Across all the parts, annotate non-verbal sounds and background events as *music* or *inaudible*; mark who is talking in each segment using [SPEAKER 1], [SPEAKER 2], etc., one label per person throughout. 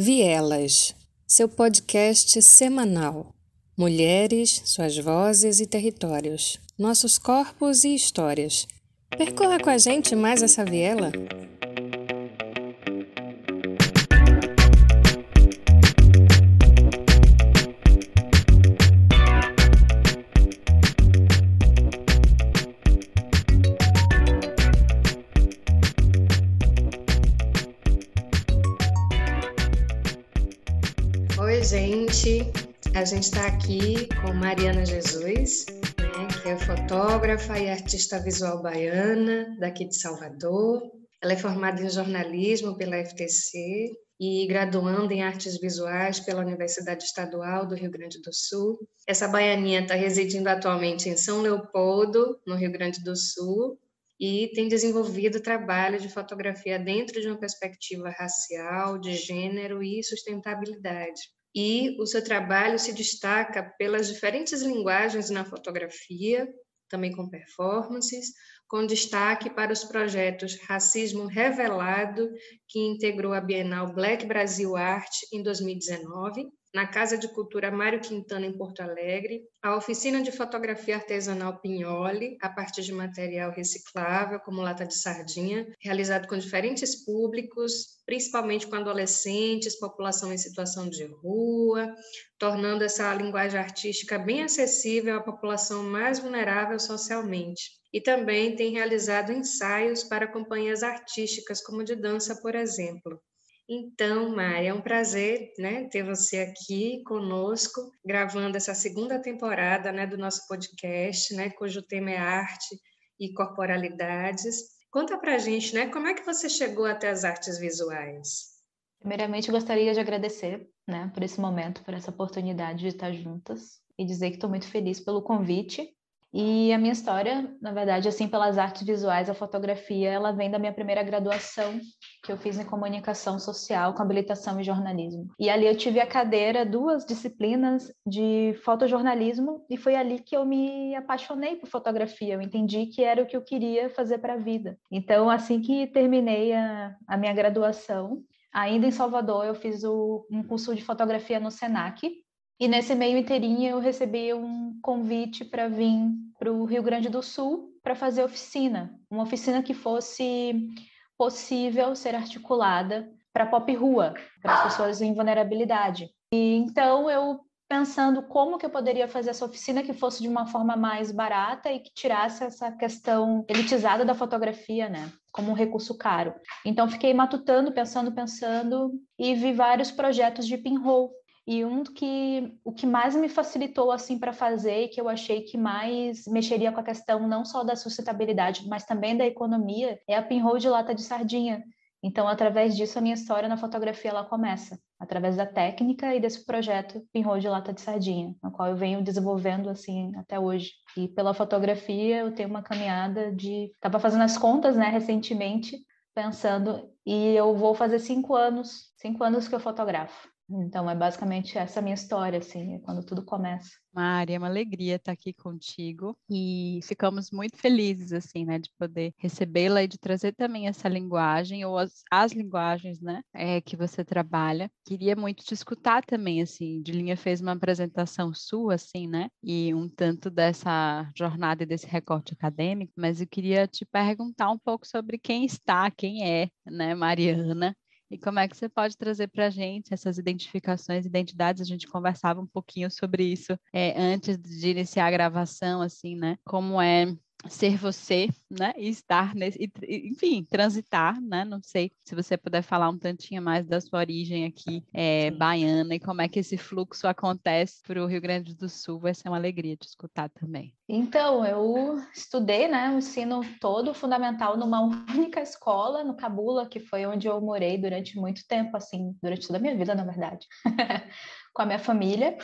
[SPEAKER 1] Vielas, seu podcast semanal. Mulheres, suas vozes e territórios, nossos corpos e histórias. Percorra com a gente mais essa viela. A gente está aqui com Mariana Jesus, né, que é fotógrafa e artista visual baiana, daqui de Salvador. Ela é formada em jornalismo pela FTC e graduando em artes visuais pela Universidade Estadual do Rio Grande do Sul. Essa baianinha está residindo atualmente em São Leopoldo, no Rio Grande do Sul, e tem desenvolvido trabalho de fotografia dentro de uma perspectiva racial, de gênero e sustentabilidade e o seu trabalho se destaca pelas diferentes linguagens na fotografia, também com performances, com destaque para os projetos Racismo Revelado, que integrou a Bienal Black Brasil Art em 2019, na Casa de Cultura Mário Quintana, em Porto Alegre, a oficina de fotografia artesanal Pinhole, a partir de material reciclável, como lata de sardinha, realizado com diferentes públicos, principalmente com adolescentes, população em situação de rua, tornando essa linguagem artística bem acessível à população mais vulnerável socialmente. E também tem realizado ensaios para companhias artísticas, como de dança, por exemplo. Então, Mari, é um prazer né, ter você aqui conosco, gravando essa segunda temporada né, do nosso podcast, né, cujo tema é arte e corporalidades. Conta para a gente, né, como é que você chegou até as artes visuais?
[SPEAKER 2] Primeiramente, gostaria de agradecer né, por esse momento, por essa oportunidade de estar juntas e dizer que estou muito feliz pelo convite e a minha história, na verdade, assim, pelas artes visuais, a fotografia, ela vem da minha primeira graduação, que eu fiz em comunicação social, com habilitação em jornalismo. E ali eu tive a cadeira, duas disciplinas de fotojornalismo, e foi ali que eu me apaixonei por fotografia. Eu entendi que era o que eu queria fazer para a vida. Então, assim que terminei a, a minha graduação, ainda em Salvador, eu fiz o, um curso de fotografia no SENAC, e nesse meio inteirinho eu recebi um convite para vir para o Rio Grande do Sul para fazer oficina, uma oficina que fosse possível ser articulada para pop rua, para as pessoas em vulnerabilidade. E então eu pensando como que eu poderia fazer essa oficina que fosse de uma forma mais barata e que tirasse essa questão elitizada da fotografia, né, como um recurso caro. Então fiquei matutando, pensando, pensando e vi vários projetos de pinhole e um que o que mais me facilitou assim para fazer e que eu achei que mais mexeria com a questão não só da sustentabilidade, mas também da economia, é a pinhole de lata de sardinha. Então, através disso, a minha história na fotografia ela começa, através da técnica e desse projeto Pinhole de Lata de Sardinha, no qual eu venho desenvolvendo assim até hoje. E pela fotografia, eu tenho uma caminhada de. Estava fazendo as contas, né, recentemente, pensando, e eu vou fazer cinco anos, cinco anos que eu fotografo. Então, é basicamente essa minha história, assim, é quando tudo começa.
[SPEAKER 3] Mari, é uma alegria estar aqui contigo e ficamos muito felizes, assim, né, de poder recebê-la e de trazer também essa linguagem, ou as, as linguagens, né, é, que você trabalha. Queria muito te escutar também, assim, de linha fez uma apresentação sua, assim, né, e um tanto dessa jornada e desse recorte acadêmico, mas eu queria te perguntar um pouco sobre quem está, quem é, né, Mariana, e como é que você pode trazer para a gente essas identificações, identidades? A gente conversava um pouquinho sobre isso é, antes de iniciar a gravação, assim, né? Como é ser você, né, e estar nesse, e, enfim, transitar, né, não sei se você puder falar um tantinho mais da sua origem aqui é, baiana e como é que esse fluxo acontece para o Rio Grande do Sul, vai ser uma alegria te escutar também.
[SPEAKER 2] Então, eu estudei, né, o ensino todo fundamental numa única escola, no Cabula, que foi onde eu morei durante muito tempo, assim, durante toda a minha vida, na verdade, *laughs* com a minha família,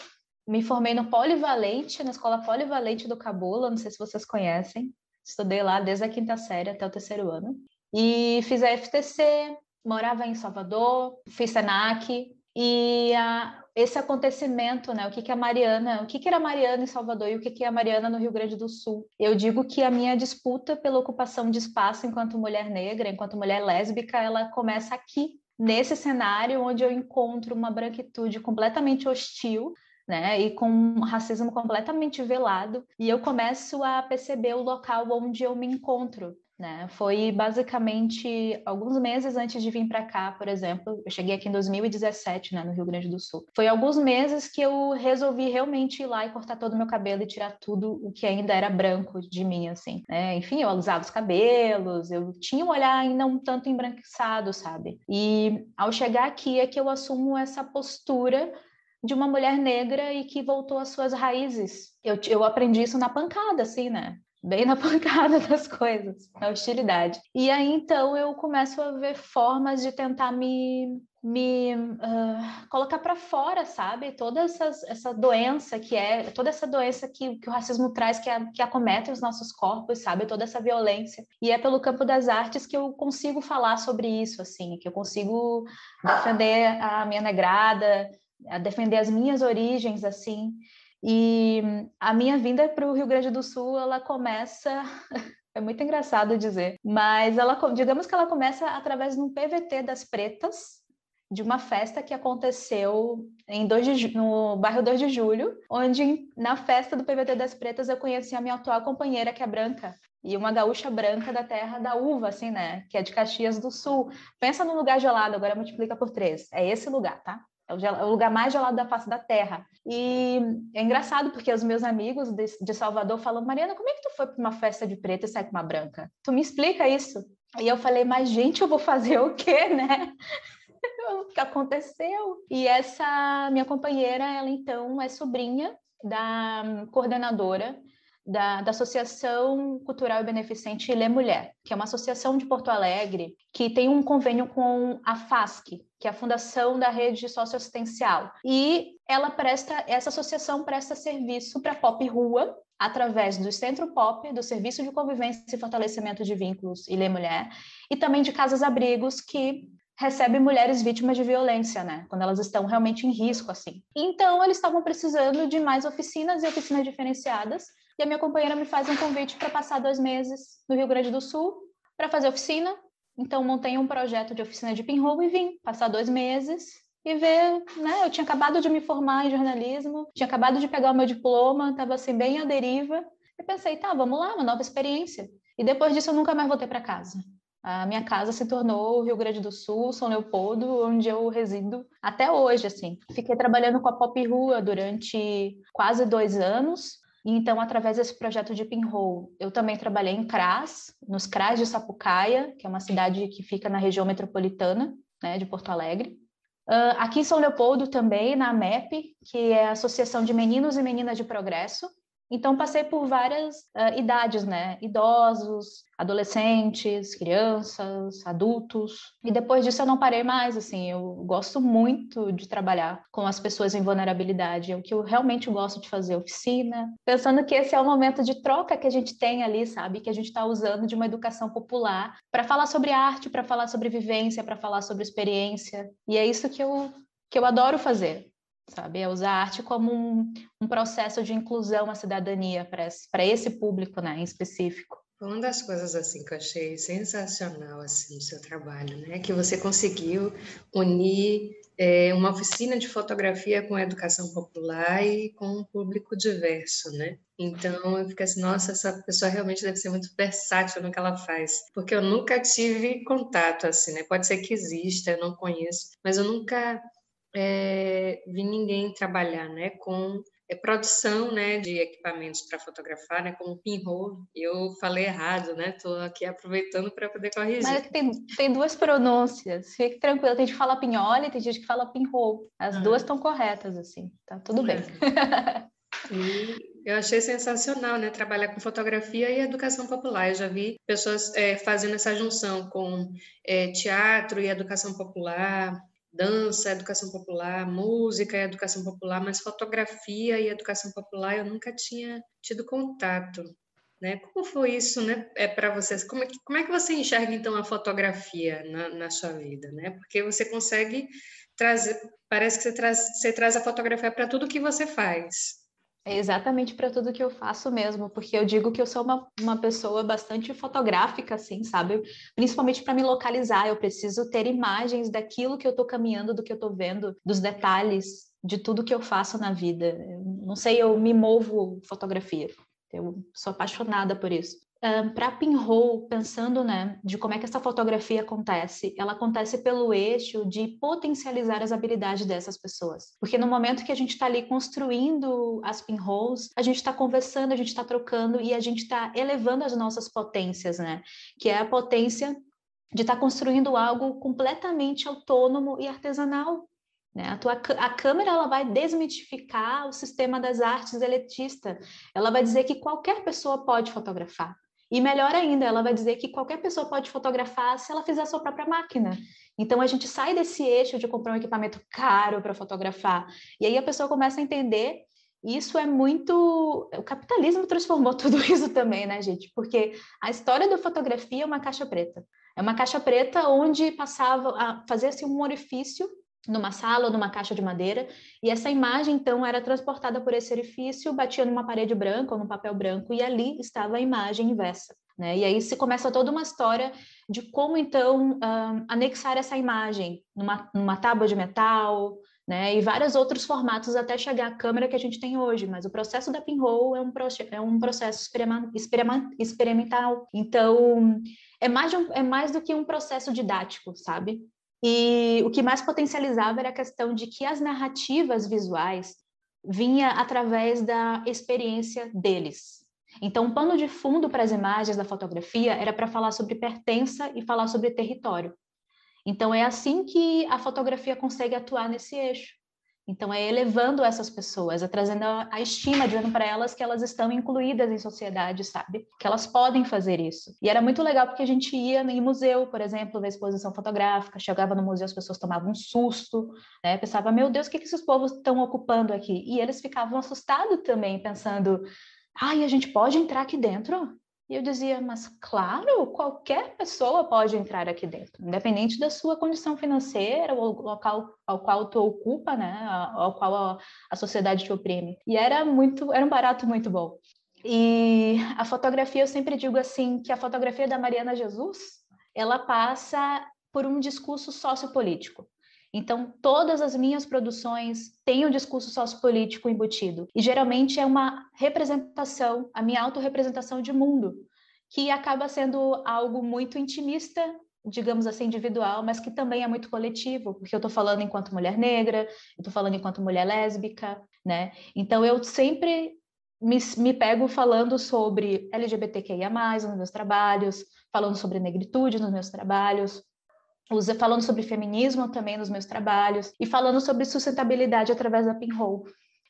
[SPEAKER 2] me formei no Polivalente, na escola Polivalente do Cabula, não sei se vocês conhecem. Estudei lá desde a quinta série até o terceiro ano. E fiz a FTC, morava em Salvador, fiz SENAC. E a, esse acontecimento, né? O que, que a Mariana, o que, que era a Mariana em Salvador e o que, que é a Mariana no Rio Grande do Sul? Eu digo que a minha disputa pela ocupação de espaço enquanto mulher negra, enquanto mulher lésbica, ela começa aqui, nesse cenário onde eu encontro uma branquitude completamente hostil, né, e com um racismo completamente velado, e eu começo a perceber o local onde eu me encontro, né? Foi basicamente alguns meses antes de vir para cá, por exemplo. Eu cheguei aqui em 2017, né, no Rio Grande do Sul. Foi alguns meses que eu resolvi realmente ir lá e cortar todo o meu cabelo e tirar tudo o que ainda era branco de mim, assim. Né? Enfim, eu alisava os cabelos, eu tinha um olhar ainda um tanto embranquiçado, sabe? E ao chegar aqui é que eu assumo essa postura de uma mulher negra e que voltou às suas raízes. Eu, eu aprendi isso na pancada, assim, né? bem na *laughs* pancada das coisas, na hostilidade. E aí então eu começo a ver formas de tentar me me uh, colocar para fora, sabe? Toda essa, essa doença que é, toda essa doença que, que o racismo traz, que, a, que acomete os nossos corpos, sabe? Toda essa violência. E é pelo campo das artes que eu consigo falar sobre isso, assim, que eu consigo defender a minha negrada, defender as minhas origens, assim. E a minha vinda para o Rio Grande do Sul, ela começa *laughs* é muito engraçado dizer, mas ela, digamos que ela começa através de um PVT das Pretas, de uma festa que aconteceu em 2 de, no bairro 2 de Julho, onde na festa do PVT das Pretas eu conheci a minha atual companheira, que é branca, e uma gaúcha branca da terra da uva, assim, né? Que é de Caxias do Sul. Pensa num lugar gelado, agora multiplica por três. É esse lugar, tá? É, é o lugar mais gelado da face da Terra. E é engraçado porque os meus amigos de, de Salvador falam: Mariana, como é que tu foi para uma festa de preto e sai com uma branca? Tu me explica isso. E eu falei: Mas, gente, eu vou fazer o quê, *laughs* né? o que aconteceu? E essa minha companheira, ela então é sobrinha da coordenadora da, da, Associação Cultural e Beneficente Ilê Mulher, que é uma associação de Porto Alegre que tem um convênio com a FASC, que é a Fundação da Rede Socioassistencial. E ela presta, essa associação presta serviço para Pop Rua, através do Centro Pop, do Serviço de Convivência e Fortalecimento de Vínculos Ilê Mulher, e também de casas-abrigos que recebe mulheres vítimas de violência, né? Quando elas estão realmente em risco, assim. Então, eles estavam precisando de mais oficinas e oficinas diferenciadas e a minha companheira me faz um convite para passar dois meses no Rio Grande do Sul para fazer oficina. Então, montei um projeto de oficina de pinhole e vim passar dois meses e ver, né? Eu tinha acabado de me formar em jornalismo, tinha acabado de pegar o meu diploma, estava assim bem à deriva. E pensei, tá, vamos lá, uma nova experiência. E depois disso eu nunca mais voltei para casa. A minha casa se tornou Rio Grande do Sul, São Leopoldo, onde eu resido até hoje, assim. Fiquei trabalhando com a Pop Rua durante quase dois anos, então, através desse projeto de pinhole, eu também trabalhei em CRAS, nos CRAS de Sapucaia, que é uma cidade que fica na região metropolitana né, de Porto Alegre. Uh, aqui em São Leopoldo também, na AMEP, que é a Associação de Meninos e Meninas de Progresso, então, passei por várias uh, idades, né? Idosos, adolescentes, crianças, adultos. E depois disso eu não parei mais, assim. Eu gosto muito de trabalhar com as pessoas em vulnerabilidade. É o que eu realmente gosto de fazer, oficina. Pensando que esse é o momento de troca que a gente tem ali, sabe? Que a gente está usando de uma educação popular para falar sobre arte, para falar sobre vivência, para falar sobre experiência. E é isso que eu, que eu adoro fazer sabe? É usar a arte como um, um processo de inclusão à cidadania para esse público, né, em específico.
[SPEAKER 1] Uma das coisas assim que eu achei sensacional assim no seu trabalho, né, que você conseguiu unir é, uma oficina de fotografia com educação popular e com um público diverso, né? Então eu fico assim, nossa, essa pessoa realmente deve ser muito versátil no que ela faz, porque eu nunca tive contato assim, né? Pode ser que exista, eu não conheço, mas eu nunca é, vi ninguém trabalhar né, com é, produção né, de equipamentos para fotografar, né, como pinhole. Eu falei errado, né? Estou aqui aproveitando para poder corrigir.
[SPEAKER 2] Mas tem, tem duas pronúncias. Fique tranquilo. Tem gente que fala pinhole, tem gente que fala pinhole. As ah. duas estão corretas, assim. Tá tudo bem.
[SPEAKER 1] E eu achei sensacional, né? Trabalhar com fotografia e educação popular. Eu já vi pessoas é, fazendo essa junção com é, teatro e educação popular, dança, educação popular, música educação popular, mas fotografia e educação popular eu nunca tinha tido contato. Né? Como foi isso né, é, para vocês? Como é, que, como é que você enxerga, então, a fotografia na, na sua vida? Né? Porque você consegue trazer, parece que você traz, você traz a fotografia para tudo que você faz.
[SPEAKER 2] É exatamente para tudo que eu faço mesmo, porque eu digo que eu sou uma, uma pessoa bastante fotográfica, assim, sabe? Principalmente para me localizar, eu preciso ter imagens daquilo que eu estou caminhando, do que eu estou vendo, dos detalhes de tudo que eu faço na vida. Eu, não sei, eu me movo fotografia. Eu sou apaixonada por isso um, para pinhole, pensando né, de como é que essa fotografia acontece, ela acontece pelo eixo de potencializar as habilidades dessas pessoas. Porque no momento que a gente está ali construindo as pinholes, a gente está conversando, a gente está trocando e a gente está elevando as nossas potências, né? Que é a potência de estar tá construindo algo completamente autônomo e artesanal. Né? A, tua, a câmera ela vai desmitificar o sistema das artes elitista. Ela vai dizer que qualquer pessoa pode fotografar. E melhor ainda, ela vai dizer que qualquer pessoa pode fotografar se ela fizer a sua própria máquina. Então a gente sai desse eixo de comprar um equipamento caro para fotografar. E aí a pessoa começa a entender isso é muito. O capitalismo transformou *laughs* tudo isso também, né, gente? Porque a história da fotografia é uma caixa preta. É uma caixa preta onde passava, fazia-se um orifício numa sala ou numa caixa de madeira, e essa imagem então era transportada por esse orifício, batia numa parede branca ou num papel branco, e ali estava a imagem inversa. Né? E aí se começa toda uma história de como então anexar essa imagem numa, numa tábua de metal, né? E vários outros formatos até chegar à câmera que a gente tem hoje. Mas o processo da pinhole é um, é um processo experimental. Então, é mais, um, é mais do que um processo didático, sabe? E o que mais potencializava era a questão de que as narrativas visuais vinha através da experiência deles. Então, o pano de fundo para as imagens da fotografia era para falar sobre pertença e falar sobre território. Então, é assim que a fotografia consegue atuar nesse eixo. Então, é elevando essas pessoas, é trazendo a, estima, dizendo para elas que elas estão incluídas em sociedade, sabe? Que elas podem fazer isso. E era muito legal porque a gente ia em museu, por exemplo, ver exposição fotográfica, chegava no museu, as pessoas tomavam um susto, né? Pensava, meu Deus, o que, que esses povos estão ocupando aqui? E eles ficavam assustados também, pensando, ai, a gente pode entrar aqui dentro? E eu dizia, mas claro, qualquer pessoa pode entrar aqui dentro, independente da sua condição financeira, ou local ao qual tu ocupa, né, ao qual a, a sociedade te oprime. E era muito, era um barato muito bom. E a fotografia, eu sempre digo assim, que a fotografia da Mariana Jesus, ela passa por um discurso sociopolítico. Então, todas as minhas produções têm um discurso sociopolítico embutido. E geralmente é uma representação, a minha autorrepresentação de mundo, que acaba sendo algo muito intimista, digamos assim, individual, mas que também é muito coletivo, porque eu estou falando enquanto mulher negra, eu estou falando enquanto mulher lésbica, né? Então, eu sempre me, me pego falando sobre LGBTQIA+, nos meus trabalhos, falando sobre negritude nos meus trabalhos, falando sobre feminismo também nos meus trabalhos e falando sobre sustentabilidade através da Pinhole.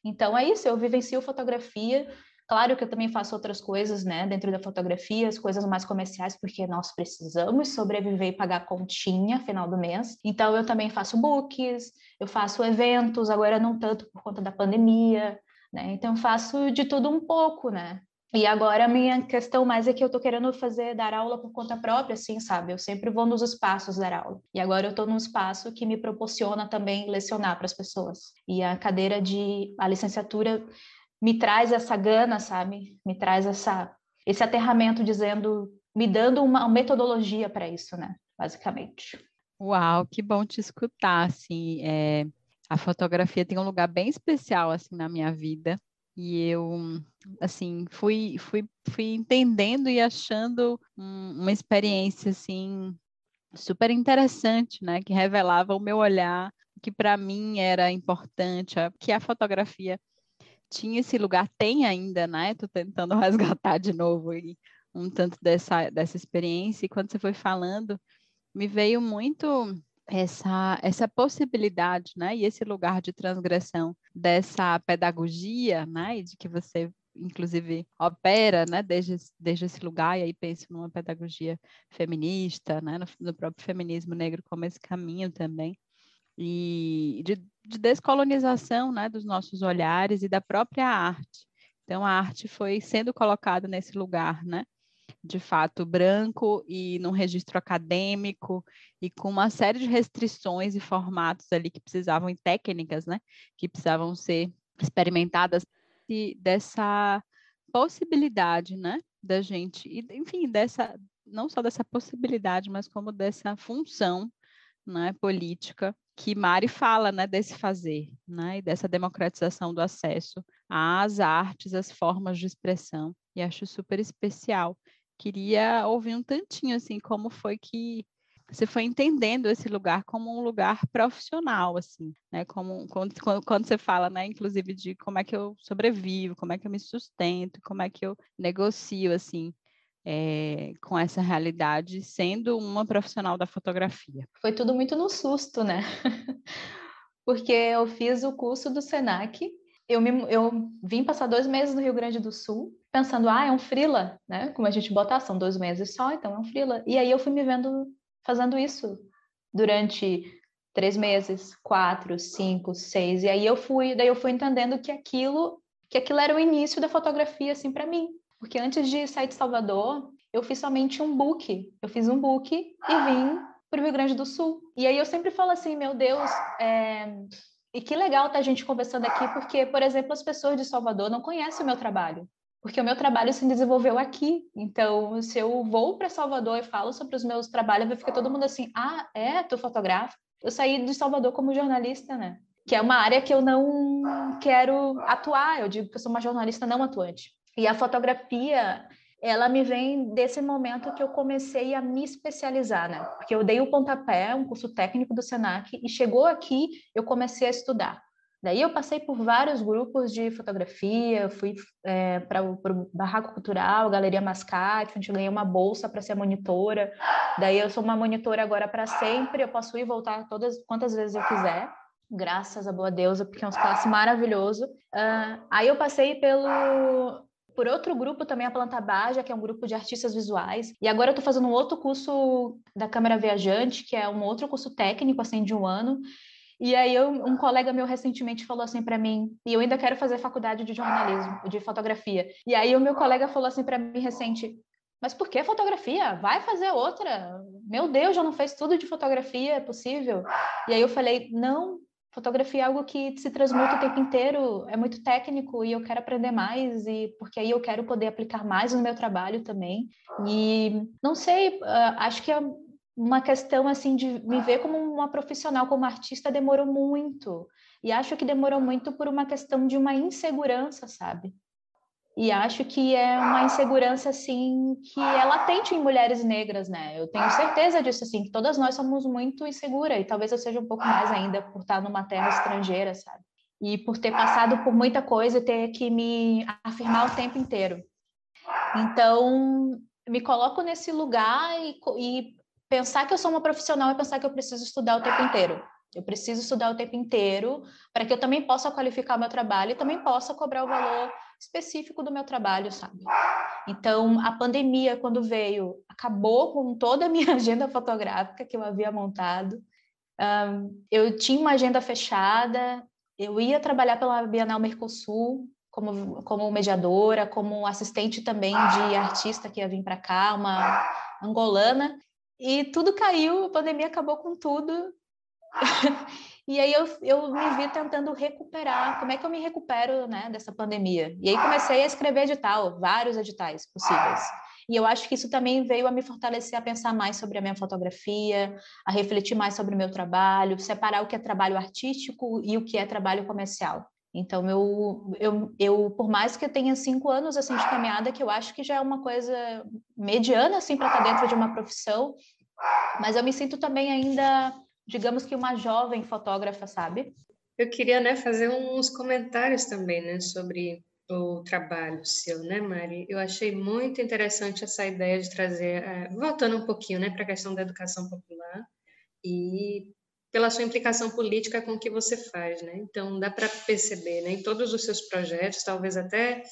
[SPEAKER 2] Então é isso, eu vivencio fotografia. Claro que eu também faço outras coisas, né, dentro da fotografia, as coisas mais comerciais, porque nós precisamos sobreviver e pagar continha final do mês. Então eu também faço books, eu faço eventos, agora não tanto por conta da pandemia, né? Então faço de tudo um pouco, né? E agora a minha questão mais é que eu tô querendo fazer dar aula por conta própria, assim, sabe? Eu sempre vou nos espaços dar aula. E agora eu tô num espaço que me proporciona também lecionar para as pessoas. E a cadeira de a licenciatura me traz essa gana, sabe? Me traz essa esse aterramento dizendo, me dando uma metodologia para isso, né? Basicamente.
[SPEAKER 3] Uau, que bom te escutar, assim, é, a fotografia tem um lugar bem especial, assim, na minha vida, e eu, assim, fui, fui, fui entendendo e achando um, uma experiência, assim, super interessante, né? Que revelava o meu olhar, que para mim era importante, que a fotografia tinha esse lugar, tem ainda, né? Estou tentando *laughs* resgatar de novo aí um tanto dessa, dessa experiência, e quando você foi falando, me veio muito essa, essa possibilidade, né, e esse lugar de transgressão dessa pedagogia, né, e de que você inclusive opera, né, desde, desde esse lugar, e aí penso numa pedagogia feminista, né, no, no próprio feminismo negro como esse caminho também, e de, de descolonização, né, dos nossos olhares e da própria arte. Então, a arte foi sendo colocada nesse lugar, né, de fato branco e num registro acadêmico e com uma série de restrições e formatos ali que precisavam em técnicas, né, que precisavam ser experimentadas desse, dessa possibilidade, né, da gente, e, enfim, dessa, não só dessa possibilidade, mas como dessa função, né, política que Mari fala, né, desse fazer, né, e dessa democratização do acesso às artes, às formas de expressão, e acho super especial. Queria ouvir um tantinho, assim, como foi que você foi entendendo esse lugar como um lugar profissional, assim, né, como quando, quando você fala, né, inclusive de como é que eu sobrevivo, como é que eu me sustento, como é que eu negocio, assim, é, com essa realidade, sendo uma profissional da fotografia?
[SPEAKER 2] Foi tudo muito no susto, né? *laughs* Porque eu fiz o curso do SENAC, eu, me, eu vim passar dois meses no Rio Grande do Sul, pensando, ah, é um frila, né? Como a gente bota, são dois meses só, então é um frila. E aí eu fui me vendo fazendo isso durante três meses, quatro, cinco, seis. E aí eu fui, daí eu fui entendendo que aquilo, que aquilo era o início da fotografia, assim, para mim. Porque antes de sair de Salvador, eu fiz somente um book. Eu fiz um book e vim para o Rio Grande do Sul. E aí eu sempre falo assim, meu Deus, é... e que legal tá a gente conversando aqui, porque, por exemplo, as pessoas de Salvador não conhecem o meu trabalho. Porque o meu trabalho se desenvolveu aqui. Então, se eu vou para Salvador e falo sobre os meus trabalhos, vai ficar todo mundo assim: ah, é? Tu fotografa? Eu saí de Salvador como jornalista, né? Que é uma área que eu não quero atuar. Eu digo que eu sou uma jornalista não atuante. E a fotografia, ela me vem desse momento que eu comecei a me especializar, né? Porque eu dei o pontapé, um curso técnico do Senac, e chegou aqui, eu comecei a estudar. Daí eu passei por vários grupos de fotografia, fui é, para o Barraco Cultural, Galeria Mascate, onde eu ganhei uma bolsa para ser monitora. Daí eu sou uma monitora agora para sempre, eu posso ir e voltar todas quantas vezes eu quiser graças a boa deusa, porque é um espaço maravilhoso. Uh, aí eu passei pelo por outro grupo também, a Planta Baja, que é um grupo de artistas visuais. E agora eu estou fazendo um outro curso da Câmara Viajante, que é um outro curso técnico, assim, de um ano. E aí eu, um colega meu recentemente falou assim para mim, e eu ainda quero fazer faculdade de jornalismo, de fotografia. E aí o meu colega falou assim para mim recente, mas por que fotografia? Vai fazer outra. Meu Deus, já não fez tudo de fotografia, é possível? E aí eu falei, não, fotografia é algo que se transmuta o tempo inteiro, é muito técnico e eu quero aprender mais e porque aí eu quero poder aplicar mais no meu trabalho também. E não sei, uh, acho que é uma questão assim de me ver como uma profissional, como artista demorou muito. E acho que demorou muito por uma questão de uma insegurança, sabe? E acho que é uma insegurança, assim, que é latente em mulheres negras, né? Eu tenho certeza disso, assim, que todas nós somos muito inseguras, e talvez eu seja um pouco mais ainda por estar numa terra estrangeira, sabe? E por ter passado por muita coisa e ter que me afirmar o tempo inteiro. Então, me coloco nesse lugar e, e pensar que eu sou uma profissional é pensar que eu preciso estudar o tempo inteiro. Eu preciso estudar o tempo inteiro para que eu também possa qualificar meu trabalho e também possa cobrar o valor específico do meu trabalho, sabe? Então, a pandemia, quando veio, acabou com toda a minha *laughs* agenda fotográfica que eu havia montado. Um, eu tinha uma agenda fechada, eu ia trabalhar pela Bienal Mercosul como, como mediadora, como assistente também de artista que ia vir para cá, uma angolana, e tudo caiu, a pandemia acabou com tudo. *laughs* E aí eu, eu me vi tentando recuperar, como é que eu me recupero né, dessa pandemia? E aí comecei a escrever edital, vários editais possíveis. E eu acho que isso também veio a me fortalecer a pensar mais sobre a minha fotografia, a refletir mais sobre o meu trabalho, separar o que é trabalho artístico e o que é trabalho comercial. Então, eu, eu, eu por mais que eu tenha cinco anos assim de caminhada, que eu acho que já é uma coisa mediana assim para estar dentro de uma profissão, mas eu me sinto também ainda digamos que uma jovem fotógrafa, sabe?
[SPEAKER 1] Eu queria né, fazer uns comentários também né, sobre o trabalho seu, né, Mari? Eu achei muito interessante essa ideia de trazer, uh, voltando um pouquinho né, para a questão da educação popular e pela sua implicação política com o que você faz, né? Então, dá para perceber, né, em todos os seus projetos, talvez até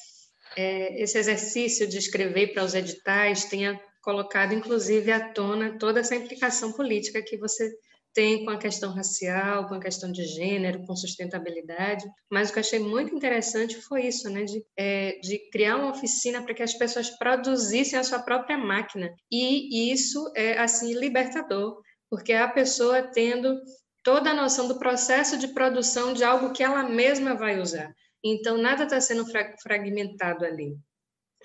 [SPEAKER 1] é, esse exercício de escrever para os editais tenha colocado, inclusive, à tona toda essa implicação política que você tem com a questão racial, com a questão de gênero, com sustentabilidade. Mas o que eu achei muito interessante foi isso, né? De, é, de criar uma oficina para que as pessoas produzissem a sua própria máquina. E isso é, assim, libertador, porque a pessoa tendo toda a noção do processo de produção de algo que ela mesma vai usar. Então, nada está sendo fragmentado ali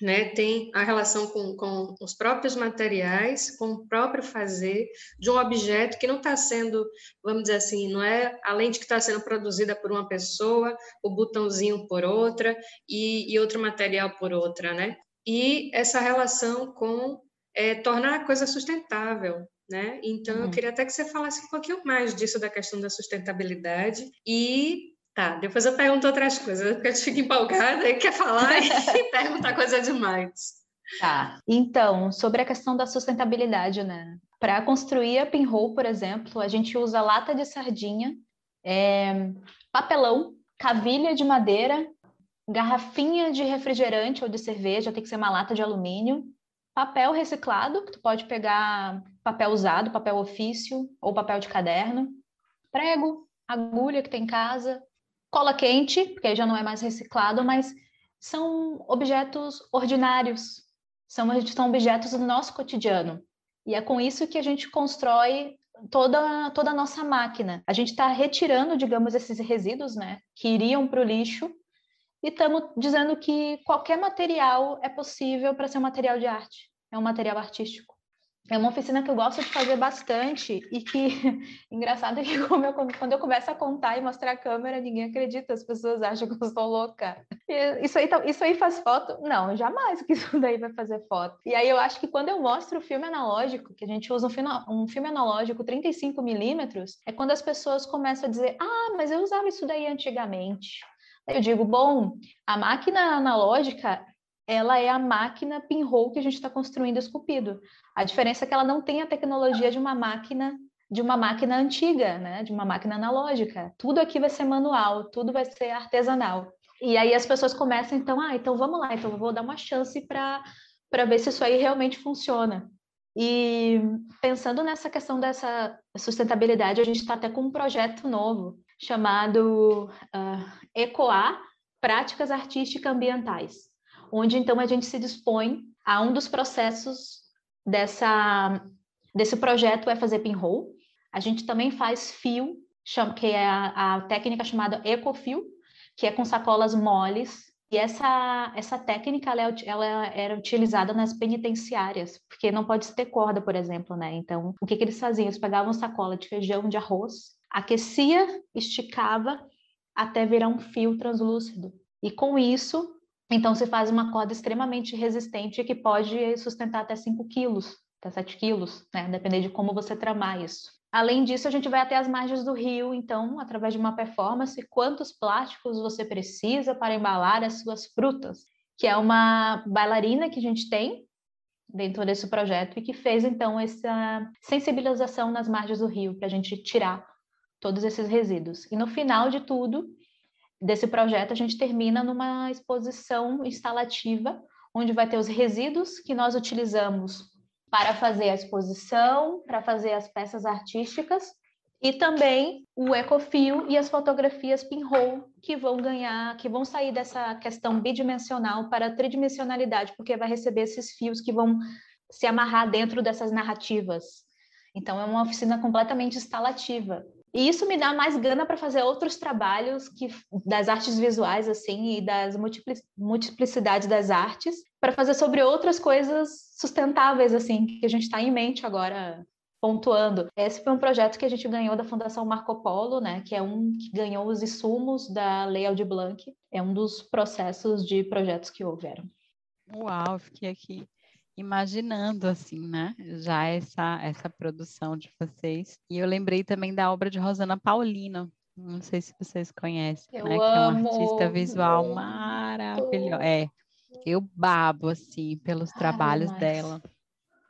[SPEAKER 1] né, tem a relação com, com os próprios materiais, com o próprio fazer de um objeto que não está sendo, vamos dizer assim, não é a lente que está sendo produzida por uma pessoa, o botãozinho por outra e, e outro material por outra, né? E essa relação com é, tornar a coisa sustentável, né? Então, uhum. eu queria até que você falasse um pouquinho mais disso da questão da sustentabilidade e Tá, depois eu pergunto outras coisas, porque eu fico empolgada e quer falar e *laughs* *laughs* perguntar coisa demais.
[SPEAKER 2] Tá, então, sobre a questão da sustentabilidade, né? Para construir a pinhole, por exemplo, a gente usa lata de sardinha, é, papelão, cavilha de madeira, garrafinha de refrigerante ou de cerveja, tem que ser uma lata de alumínio, papel reciclado, tu pode pegar papel usado, papel ofício ou papel de caderno, prego, agulha que tem em casa, cola quente, porque já não é mais reciclado, mas são objetos ordinários, são, são objetos do nosso cotidiano. E é com isso que a gente constrói toda, toda a nossa máquina. A gente está retirando, digamos, esses resíduos, né, que iriam para o lixo, e estamos dizendo que qualquer material é possível para ser um material de arte, é um material artístico é uma oficina que eu gosto de fazer bastante e que, *laughs* engraçado é que *laughs* eu, quando eu começo a contar e mostrar a câmera, ninguém acredita, as pessoas acham que eu sou louca. Isso aí, tá, isso aí faz foto? Não, jamais *laughs* que isso daí vai fazer foto. E aí eu acho que quando eu mostro o filme analógico, que a gente usa um filme, um filme analógico 35 milímetros, é quando as pessoas começam a dizer, ah, mas eu usava isso daí antigamente. Eu digo, bom, a máquina analógica, ela é a máquina pinhole que a gente está construindo esculpido. A diferença é que ela não tem a tecnologia de uma máquina de uma máquina antiga, né? De uma máquina analógica. Tudo aqui vai ser manual, tudo vai ser artesanal. E aí as pessoas começam então, ah, então vamos lá, então vou dar uma chance para ver se isso aí realmente funciona. E pensando nessa questão dessa sustentabilidade, a gente está até com um projeto novo chamado uh, ECOA Práticas Artísticas Ambientais onde então a gente se dispõe a um dos processos dessa, desse projeto é fazer pinhole. A gente também faz fio, que é a, a técnica chamada ecofio, que é com sacolas moles e essa, essa técnica ela, é ela, era utilizada nas penitenciárias, porque não pode ter corda, por exemplo, né? Então, o que, que eles faziam? Eles pegavam sacola de feijão, de arroz, aquecia, esticava até virar um fio translúcido. E com isso, então, se faz uma corda extremamente resistente que pode sustentar até 5 quilos, até 7 quilos, né? Depende de como você tramar isso. Além disso, a gente vai até as margens do rio, então, através de uma performance, quantos plásticos você precisa para embalar as suas frutas, que é uma bailarina que a gente tem dentro desse projeto e que fez, então, essa sensibilização nas margens do rio, para a gente tirar todos esses resíduos. E no final de tudo, desse projeto, a gente termina numa exposição instalativa, onde vai ter os resíduos que nós utilizamos para fazer a exposição, para fazer as peças artísticas, e também o ecofio e as fotografias pinhole que vão ganhar, que vão sair dessa questão bidimensional para tridimensionalidade, porque vai receber esses fios que vão se amarrar dentro dessas narrativas. Então é uma oficina completamente instalativa. E isso me dá mais gana para fazer outros trabalhos que das artes visuais assim e das multiplicidades das artes, para fazer sobre outras coisas sustentáveis assim que a gente está em mente agora pontuando. Esse foi um projeto que a gente ganhou da Fundação Marco Polo, né, que é um que ganhou os insumos da Lei Aldir Blanc. É um dos processos de projetos que houveram.
[SPEAKER 3] Uau, fiquei aqui imaginando assim, né? Já essa essa produção de vocês. E eu lembrei também da obra de Rosana Paulino. Não sei se vocês conhecem,
[SPEAKER 2] eu
[SPEAKER 3] né?
[SPEAKER 2] Amo,
[SPEAKER 3] que é uma artista visual maravilhosa. É, eu babo assim pelos trabalhos dela.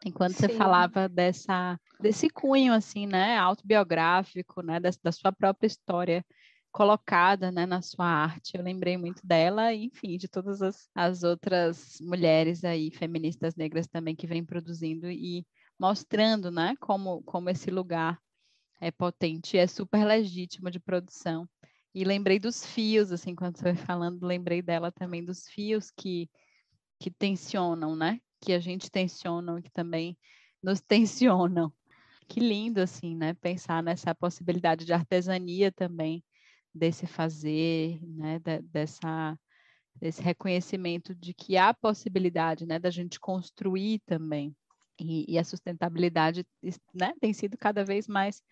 [SPEAKER 3] Enquanto Sim. você falava dessa desse cunho assim, né, autobiográfico, né, da, da sua própria história colocada né, na sua arte. Eu lembrei muito dela, e, enfim, de todas as, as outras mulheres aí, feministas negras também, que vêm produzindo e mostrando né, como, como esse lugar é potente, é super legítimo de produção. E lembrei dos fios, assim, quando você foi falando, lembrei dela também dos fios que, que tensionam, né? Que a gente tensiona, que também nos *laughs* tensionam. Que lindo, assim, né? Pensar nessa possibilidade de artesania também, desse fazer, né, de, dessa desse reconhecimento de que há possibilidade, né, da gente construir também e, e a sustentabilidade, né, tem sido cada vez mais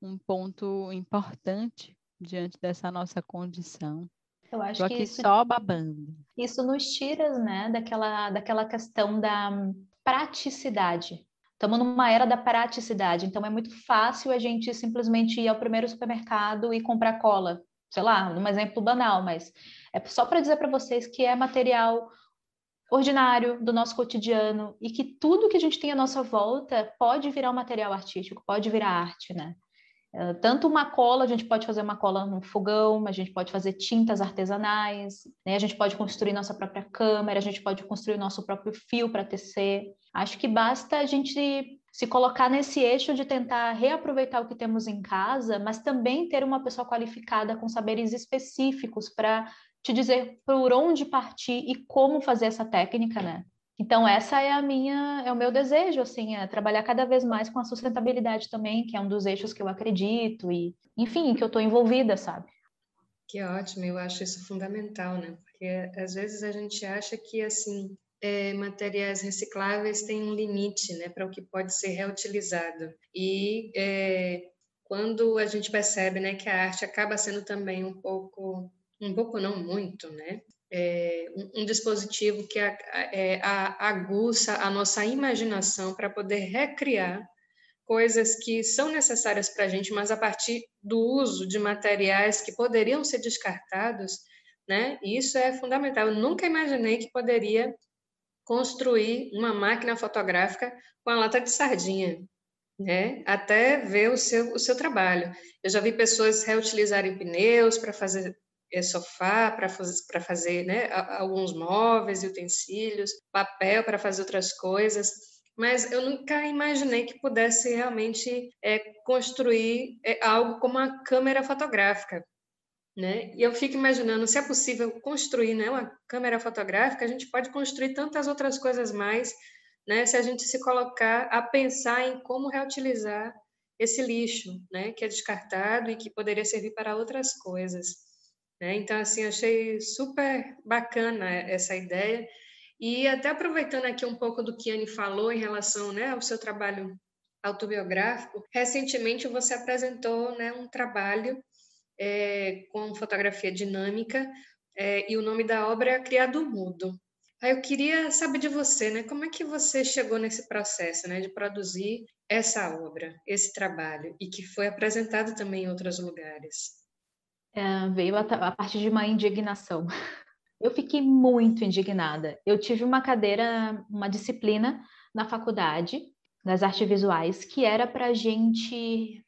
[SPEAKER 3] um ponto importante diante dessa nossa condição.
[SPEAKER 2] Eu acho
[SPEAKER 3] Tô
[SPEAKER 2] que
[SPEAKER 3] aqui
[SPEAKER 2] isso,
[SPEAKER 3] só babando.
[SPEAKER 2] isso nos tira, né, daquela, daquela questão da praticidade. Estamos numa era da praticidade, então é muito fácil a gente simplesmente ir ao primeiro supermercado e comprar cola. Sei lá, um exemplo banal, mas é só para dizer para vocês que é material ordinário do nosso cotidiano e que tudo que a gente tem à nossa volta pode virar um material artístico, pode virar arte, né? Eh, tanto uma cola, a gente pode fazer uma cola no fogão, a gente pode fazer tintas artesanais, né? a gente pode construir nossa própria câmera, a gente pode construir nosso próprio fio para tecer. Acho que basta a gente se colocar nesse eixo de tentar reaproveitar o que temos em casa, mas também ter uma pessoa qualificada com saberes específicos para te dizer por onde partir e como fazer essa técnica, né? Então essa é a minha, é o meu desejo, assim, é trabalhar cada vez mais com a sustentabilidade também, que é um dos eixos que eu acredito e, enfim, que eu estou envolvida, sabe?
[SPEAKER 1] Que ótimo, eu acho isso fundamental, né? Porque às vezes a gente acha que assim é, materiais recicláveis têm um limite, né, para o que pode ser reutilizado e é, quando a gente percebe, né, que a arte acaba sendo também um pouco, um pouco não muito, né, é, um, um, dispositivo que a, é, a, aguça a nossa imaginação para poder recriar coisas que são necessárias para a gente, mas a partir do uso de materiais que poderiam ser descartados, né? Isso é fundamental. Eu nunca imaginei que poderia construir uma máquina fotográfica com a lata de sardinha, né? Até ver o seu, o seu trabalho. Eu já vi pessoas reutilizarem pneus para fazer é, sofá para fazer, fazer né, alguns móveis e utensílios, papel para fazer outras coisas, mas eu nunca imaginei que pudesse realmente é, construir é, algo como uma câmera fotográfica. Né? E eu fico imaginando se é possível construir né, uma câmera fotográfica, a gente pode construir tantas outras coisas mais, né, se a gente se colocar a pensar em como reutilizar esse lixo, né, que é descartado e que poderia servir para outras coisas. Né? Então, assim, achei super bacana essa ideia. E até aproveitando aqui um pouco do que a Anne falou em relação né, ao seu trabalho autobiográfico, recentemente você apresentou né, um trabalho é, com fotografia dinâmica é, e o nome da obra é Criado Mudo. Aí eu queria saber de você, né, como é que você chegou nesse processo né, de produzir essa obra, esse trabalho, e que foi apresentado também em outros lugares?
[SPEAKER 2] é, veio a, a partir de uma indignação. *laughs* Eu fiquei muito indignada. Eu tive uma cadeira, uma disciplina na faculdade das artes visuais que era para gente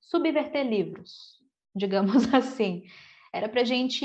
[SPEAKER 2] subverter livros, digamos *laughs* assim. Era para gente.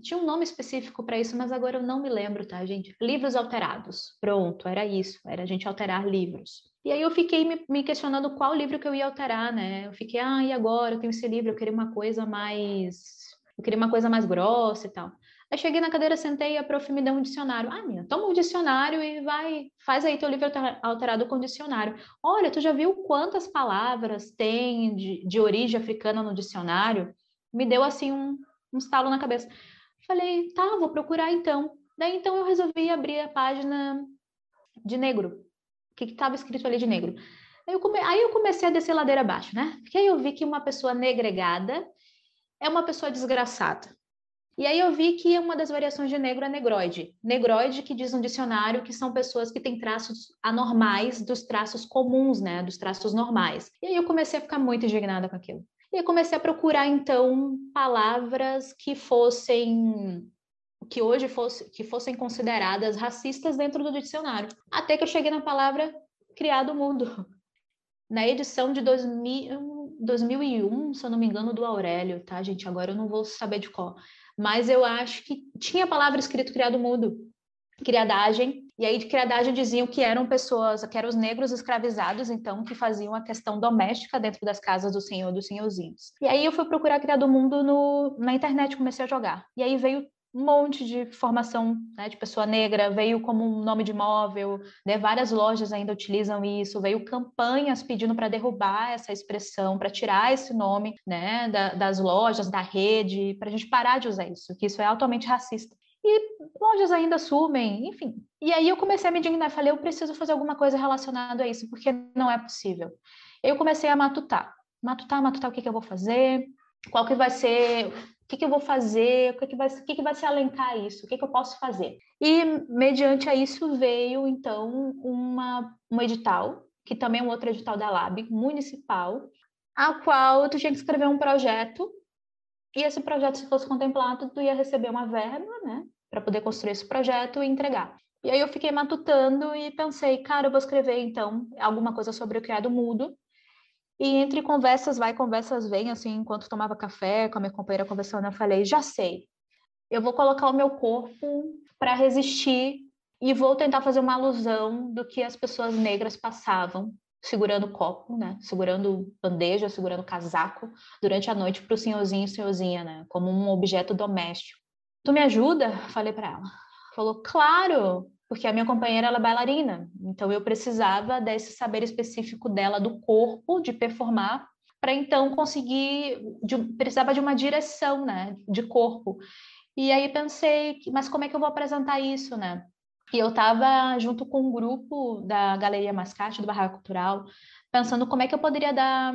[SPEAKER 2] Tinha um nome específico para isso, mas agora eu não me lembro, tá, gente? Livros alterados. Pronto, era isso. Era a gente alterar livros. E aí eu fiquei me, me, questionando qual livro que eu ia alterar, né? Eu fiquei, ah, e agora? Eu tenho esse livro, eu queria uma coisa mais. Eu queria uma coisa mais grossa e tal. Aí cheguei na cadeira, sentei e a prof me deu um dicionário. Ah, minha, toma o um dicionário e vai, faz aí teu livro alterado com dicionário. Olha, tu já viu quantas palavras tem de, de origem africana no dicionário? Me deu assim um, um estalo na cabeça. Falei, tá, vou procurar então. Daí então eu resolvi abrir a página de negro que estava escrito ali de negro. Aí eu, come... aí eu comecei a descer ladeira abaixo, né? Porque aí eu vi que uma pessoa negregada é uma pessoa desgraçada. E aí eu vi que uma das variações de negro é negroide. Negroide que diz no dicionário que são pessoas que têm traços anormais dos traços comuns, né? Dos traços normais. E aí eu comecei a ficar muito indignada com aquilo. E eu comecei a procurar, então, palavras que fossem que hoje fosse, que fossem consideradas racistas dentro do dicionário. Até que eu cheguei na palavra criado mundo. *laughs* Na edição de 2000, 2001, se eu não me engano, do Aurélio, tá, gente? Agora eu não vou saber de qual. Mas eu acho que tinha a palavra escrito criado mudo, criadagem, e aí de criadagem diziam que eram pessoas, que eram os negros escravizados, então, que faziam a questão doméstica dentro das casas do senhor dos senhorzinhos. E aí eu fui procurar criado mundo na internet, comecei a jogar. E aí veio um monte de formação né, de pessoa negra, veio como um nome de imóvel, né, várias lojas ainda utilizam isso, veio campanhas pedindo para derrubar essa expressão, para tirar esse nome né, da, das lojas, da rede, para a gente parar de usar isso, que isso é altamente racista. E lojas ainda assumem, enfim. E aí eu comecei a me indignar, falei, eu preciso fazer alguma coisa relacionada a isso, porque não é possível. Eu comecei a matutar, matutar, matutar o que, que eu vou fazer, qual que vai ser que, que eu vou fazer, o que, que, vai, o que, que vai se alencar isso, o que, que eu posso fazer. E, mediante a isso, veio, então, uma, um edital, que também é um outro edital da LAB, municipal, a qual tu tinha que escrever um projeto, e esse projeto, se fosse contemplado, tu ia receber uma verba, né, para poder construir esse projeto e entregar. E aí eu fiquei matutando e pensei, cara, eu vou escrever, então, alguma coisa sobre o criado mudo, e entre conversas vai, conversas vem, assim, enquanto tomava café com a minha companheira conversando, eu falei: já sei, eu vou colocar o meu corpo para resistir e vou tentar fazer uma alusão do que as pessoas negras passavam, segurando copo, né? Segurando bandeja, segurando casaco durante a noite para o senhorzinho e senhorzinha, né? Como um objeto doméstico. Tu me ajuda? Falei para ela. Falou, claro porque a minha companheira ela é bailarina, então eu precisava desse saber específico dela do corpo, de performar, para então conseguir, de, precisava de uma direção, né, de corpo. E aí pensei, mas como é que eu vou apresentar isso, né? E eu estava junto com um grupo da Galeria Mascate, do Barraco Cultural, pensando como é que eu poderia dar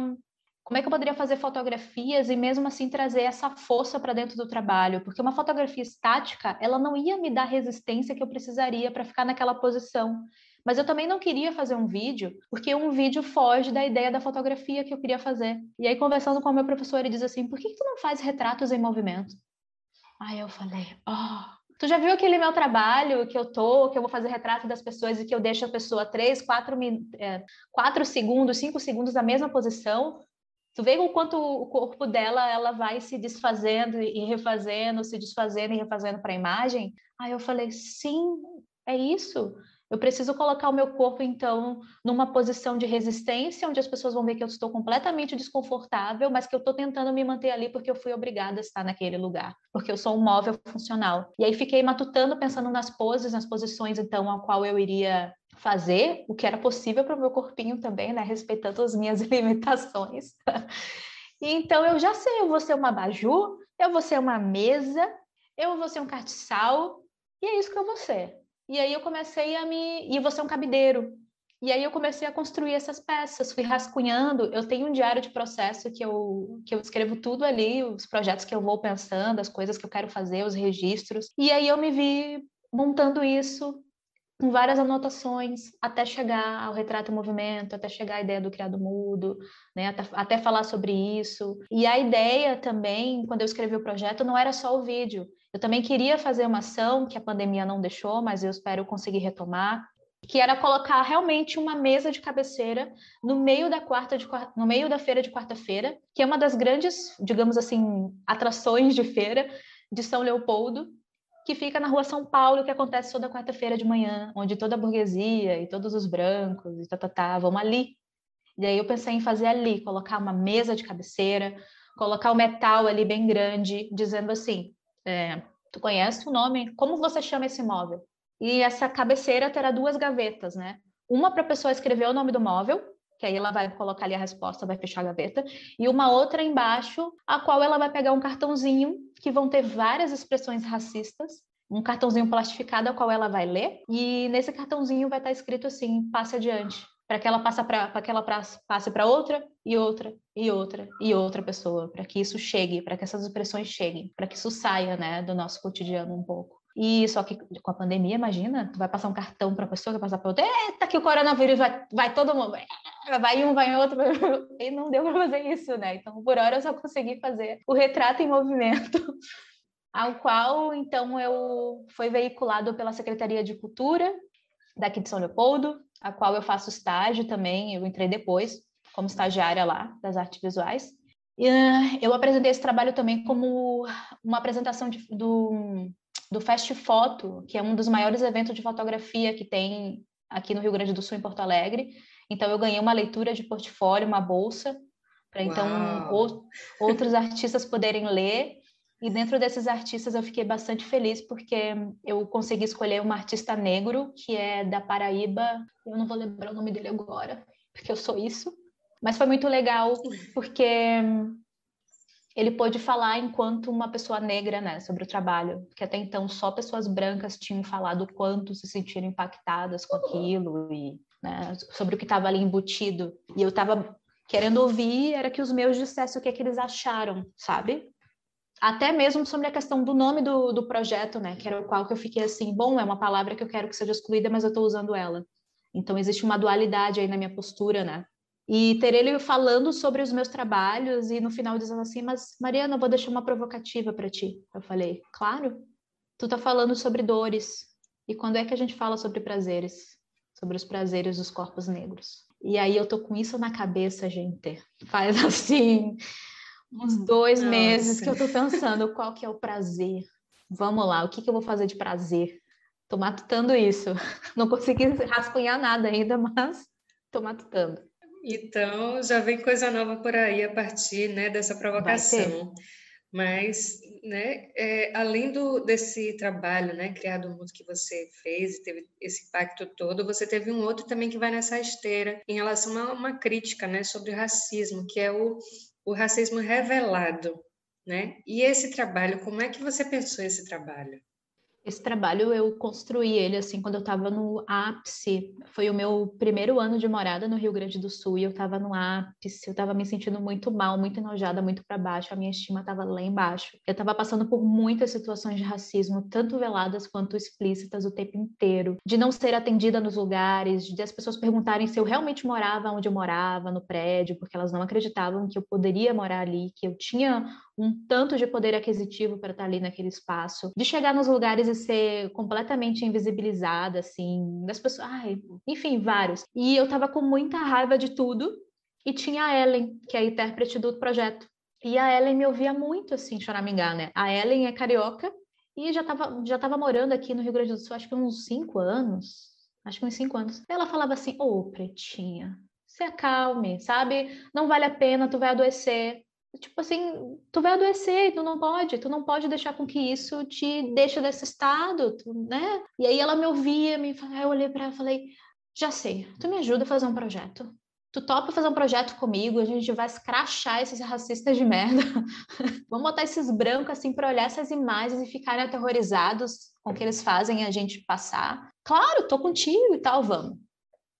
[SPEAKER 2] como é que eu poderia fazer fotografias e mesmo assim trazer essa força para dentro do trabalho? Porque uma fotografia estática, ela não ia me dar a resistência que eu precisaria para ficar naquela posição. Mas eu também não queria fazer um vídeo, porque um vídeo foge da ideia da fotografia que eu queria fazer. E aí, conversando com o meu professor, ele diz assim: por que, que tu não faz retratos em movimento? Aí eu falei: oh, Tu já viu aquele meu trabalho que eu tô, que eu vou fazer retrato das pessoas e que eu deixo a pessoa três, quatro, é, quatro segundos, cinco segundos na mesma posição? Tu vê o quanto o corpo dela ela vai se desfazendo e refazendo, se desfazendo e refazendo para a imagem. Aí eu falei, sim, é isso. Eu preciso colocar o meu corpo, então, numa posição de resistência, onde as pessoas vão ver que eu estou completamente desconfortável, mas que eu estou tentando me manter ali porque eu fui obrigada a estar naquele lugar, porque eu sou um móvel funcional. E aí fiquei matutando, pensando nas poses, nas posições, então, a qual eu iria fazer o que era possível para o meu corpinho também, né? Respeitando as minhas *laughs* limitações. então eu já sei, eu vou ser uma baju, eu vou ser uma mesa, eu vou ser um cartiçal, e é isso que eu vou ser. E aí eu comecei a me. E vou ser um cabideiro. E aí eu comecei a construir essas peças, fui rascunhando. Eu tenho um diário de processo que eu, que eu escrevo tudo ali, os projetos que eu vou pensando, as coisas que eu quero fazer, os registros. E aí eu me vi montando isso com várias anotações até chegar ao retrato em movimento, até chegar à ideia do criado mudo, né, até, até, falar sobre isso. E a ideia também, quando eu escrevi o projeto, não era só o vídeo. Eu também queria fazer uma ação que a pandemia não deixou, mas eu espero conseguir retomar, que era colocar realmente uma mesa de cabeceira no meio da quarta de, no meio da feira de quarta-feira, que é uma das grandes, digamos assim, atrações de feira de São Leopoldo, que fica na rua São Paulo, que acontece toda quarta-feira de manhã, onde toda a burguesia e todos os brancos e tá, tá, tá, vão ali. E aí eu pensei em fazer ali, colocar uma mesa de cabeceira, colocar o metal ali bem grande, dizendo assim, é, tu conhece o nome? Como você chama esse móvel? E essa cabeceira terá duas gavetas, né? Uma para a pessoa escrever o nome do móvel, que aí ela vai colocar ali a resposta, vai fechar a gaveta, e uma outra embaixo, a qual ela vai pegar um cartãozinho que vão ter várias expressões racistas, um cartãozinho plastificado ao qual ela vai ler, e nesse cartãozinho vai estar escrito assim: passe adiante, para que ela passe para que ela passe para outra e outra e outra e outra pessoa, para que isso chegue, para que essas expressões cheguem, para que isso saia, né, do nosso cotidiano um pouco. E só que com a pandemia, imagina, tu vai passar um cartão para a pessoa, vai passar para outra, eita, que o coronavírus vai, vai todo mundo, vai um, vai outro, *laughs* e não deu para fazer isso, né? Então, por hora eu só consegui fazer o retrato em movimento, *laughs* ao qual, então, eu foi veiculado pela Secretaria de Cultura daqui de São Leopoldo, a qual eu faço estágio também, eu entrei depois como estagiária lá das artes visuais. E, uh, eu apresentei esse trabalho também como uma apresentação de, do do Fast Foto, que é um dos maiores eventos de fotografia que tem aqui no Rio Grande do Sul, em Porto Alegre. Então, eu ganhei uma leitura de portfólio, uma bolsa, para então outros artistas poderem ler. E dentro desses artistas eu fiquei bastante feliz porque eu consegui escolher um artista negro que é da Paraíba. Eu não vou lembrar o nome dele agora, porque eu sou isso. Mas foi muito legal porque ele pôde falar enquanto uma pessoa negra, né, sobre o trabalho, porque até então só pessoas brancas tinham falado quanto se sentiram impactadas com aquilo e né, sobre o que estava ali embutido. E eu estava querendo ouvir era que os meus dissessem o que, é que eles acharam, sabe? Até mesmo sobre a questão do nome do, do projeto, né, que era o qual que eu fiquei assim, bom, é uma palavra que eu quero que seja excluída, mas eu estou usando ela. Então existe uma dualidade aí na minha postura, né? E ter ele falando sobre os meus trabalhos e no final dizendo assim, mas Mariana, eu vou deixar uma provocativa para ti. Eu falei, claro, tu tá falando sobre dores. E quando é que a gente fala sobre prazeres? Sobre os prazeres dos corpos negros. E aí eu tô com isso na cabeça, gente. Faz *laughs* assim, uns dois Nossa. meses que eu tô pensando qual que é o prazer. Vamos lá, o que, que eu vou fazer de prazer? Tô matutando isso. *laughs* Não consegui rascunhar nada ainda, mas tô matutando.
[SPEAKER 1] Então, já vem coisa nova por aí a partir né, dessa provocação. Mas, né, é, além do, desse trabalho, né, criado muito que você fez e teve esse impacto todo, você teve um outro também que vai nessa esteira em relação a uma crítica, né, sobre racismo, que é o o racismo revelado, né? E esse trabalho, como é que você pensou esse trabalho?
[SPEAKER 2] Esse trabalho eu construí ele assim quando eu estava no ápice. Foi o meu primeiro ano de morada no Rio Grande do Sul e eu estava no ápice. Eu estava me sentindo muito mal, muito enojada, muito para baixo. A minha estima estava lá embaixo. Eu estava passando por muitas situações de racismo, tanto veladas quanto explícitas o tempo inteiro. De não ser atendida nos lugares, de as pessoas perguntarem se eu realmente morava onde eu morava, no prédio, porque elas não acreditavam que eu poderia morar ali, que eu tinha um tanto de poder aquisitivo para estar ali naquele espaço, de chegar nos lugares e ser completamente invisibilizada, assim, das pessoas, ai, enfim, vários. E eu tava com muita raiva de tudo, e tinha a Ellen, que é a intérprete do projeto. E a Ellen me ouvia muito, assim, choramingar, né? A Ellen é carioca e já tava, já tava morando aqui no Rio Grande do Sul, acho que uns cinco anos, acho que uns cinco anos. Ela falava assim, ô, oh, pretinha, se acalme, sabe? Não vale a pena, tu vai adoecer tipo assim, tu vai adoecer, tu não pode, tu não pode deixar com que isso te deixe desse estado, tu, né? E aí ela me ouvia, me eu olhei para ela e falei, já sei, tu me ajuda a fazer um projeto. Tu topa fazer um projeto comigo, a gente vai escrachar esses racistas de merda. *laughs* Vamos botar esses brancos assim para olhar essas imagens e ficarem aterrorizados com o que eles fazem a gente passar. Claro, tô contigo e tal, vamos.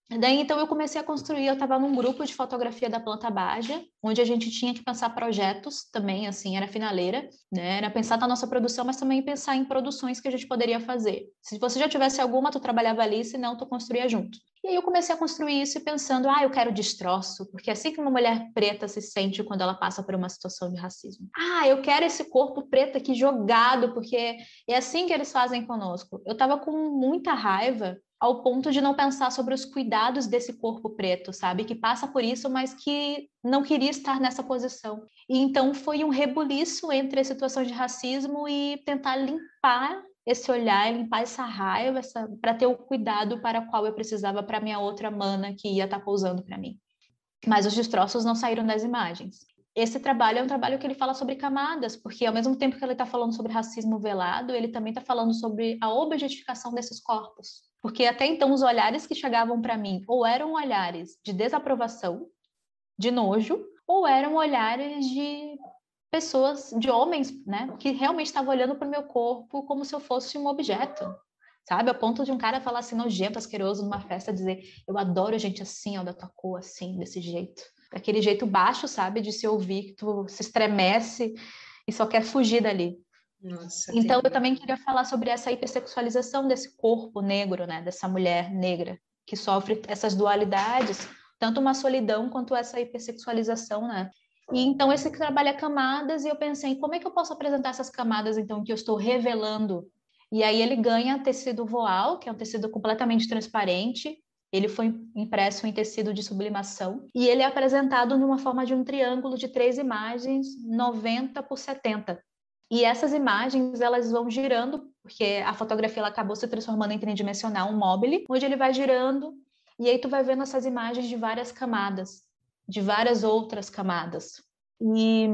[SPEAKER 2] Daí então eu comecei a construir, eu estava num grupo de fotografia da planta Baja, onde a gente tinha que pensar projetos também, assim, era finaleira, né? Era pensar na nossa produção, mas também pensar em produções que a gente poderia fazer. Se você já tivesse alguma, tu trabalhava ali, se não, tu construía junto. E aí eu comecei a construir isso pensando, ah, eu quero destroço, porque é assim que uma mulher preta se sente quando ela passa por uma situação de racismo. Ah, eu quero esse corpo preto aqui jogado, porque é assim que eles fazem conosco. Eu estava com muita raiva ao ponto de não pensar sobre os cuidados desse corpo preto, sabe? Que passa por isso, mas que não queria estar nessa posição. E então foi um rebuliço entre as situações de racismo e tentar limpar esse olhar, limpar essa raiva, essa, para ter o cuidado para o qual eu precisava para minha outra mana que ia estar tá pousando para mim. Mas os destroços não saíram das imagens. Esse trabalho é um trabalho que ele fala sobre camadas, porque ao mesmo tempo que ele está falando sobre racismo velado, ele também está falando sobre a objetificação desses corpos. Porque até então os olhares que chegavam para mim ou eram olhares de desaprovação, de nojo, ou eram olhares de pessoas, de homens, né, que realmente estavam olhando para o meu corpo como se eu fosse um objeto, sabe? A ponto de um cara falar assim, nojento, asqueroso, numa festa, dizer, eu adoro gente assim, ó, da tua cor, assim, desse jeito. Daquele jeito baixo, sabe? De se ouvir, que tu se estremece e só quer fugir dali. Nossa, então, eu também queria falar sobre essa hipersexualização desse corpo negro, né, dessa mulher negra, que sofre essas dualidades, tanto uma solidão quanto essa hipersexualização, né? E então esse trabalha camadas e eu pensei, como é que eu posso apresentar essas camadas então que eu estou revelando? E aí ele ganha tecido voal, que é um tecido completamente transparente. Ele foi impresso em tecido de sublimação e ele é apresentado numa forma de um triângulo de três imagens, 90 por 70. E essas imagens, elas vão girando, porque a fotografia ela acabou se transformando em tridimensional, um mobile, onde ele vai girando, e aí tu vai vendo essas imagens de várias camadas, de várias outras camadas. E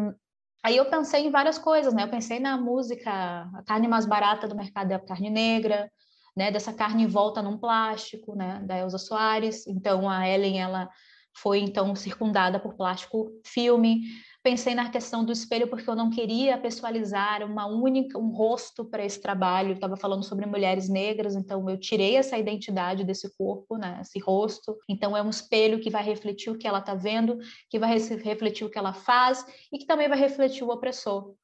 [SPEAKER 2] Aí eu pensei em várias coisas, né? Eu pensei na música, a carne mais barata do mercado é a carne negra, né? Dessa carne volta num plástico, né? Da Elza Soares. Então a Ellen ela foi então circundada por plástico filme. Pensei na questão do espelho porque eu não queria pessoalizar uma única um rosto para esse trabalho. Estava falando sobre mulheres negras, então eu tirei essa identidade desse corpo, né, esse rosto. Então é um espelho que vai refletir o que ela está vendo, que vai refletir o que ela faz e que também vai refletir o opressor.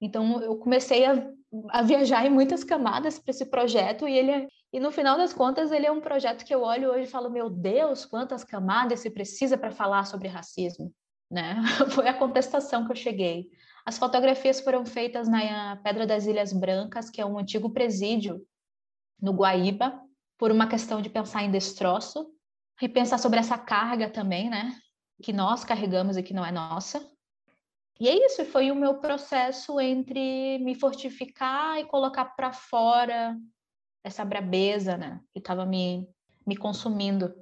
[SPEAKER 2] Então eu comecei a, a viajar em muitas camadas para esse projeto e ele é, e no final das contas ele é um projeto que eu olho hoje e falo meu Deus quantas camadas se precisa para falar sobre racismo né? *laughs* Foi a contestação que eu cheguei. As fotografias foram feitas na Pedra das Ilhas Brancas, que é um antigo presídio no Guaíba, por uma questão de pensar em destroço e pensar sobre essa carga também, né? Que nós carregamos e que não é nossa. E é isso, foi o meu processo entre me fortificar e colocar para fora essa brabeza, né? Que estava me, me consumindo.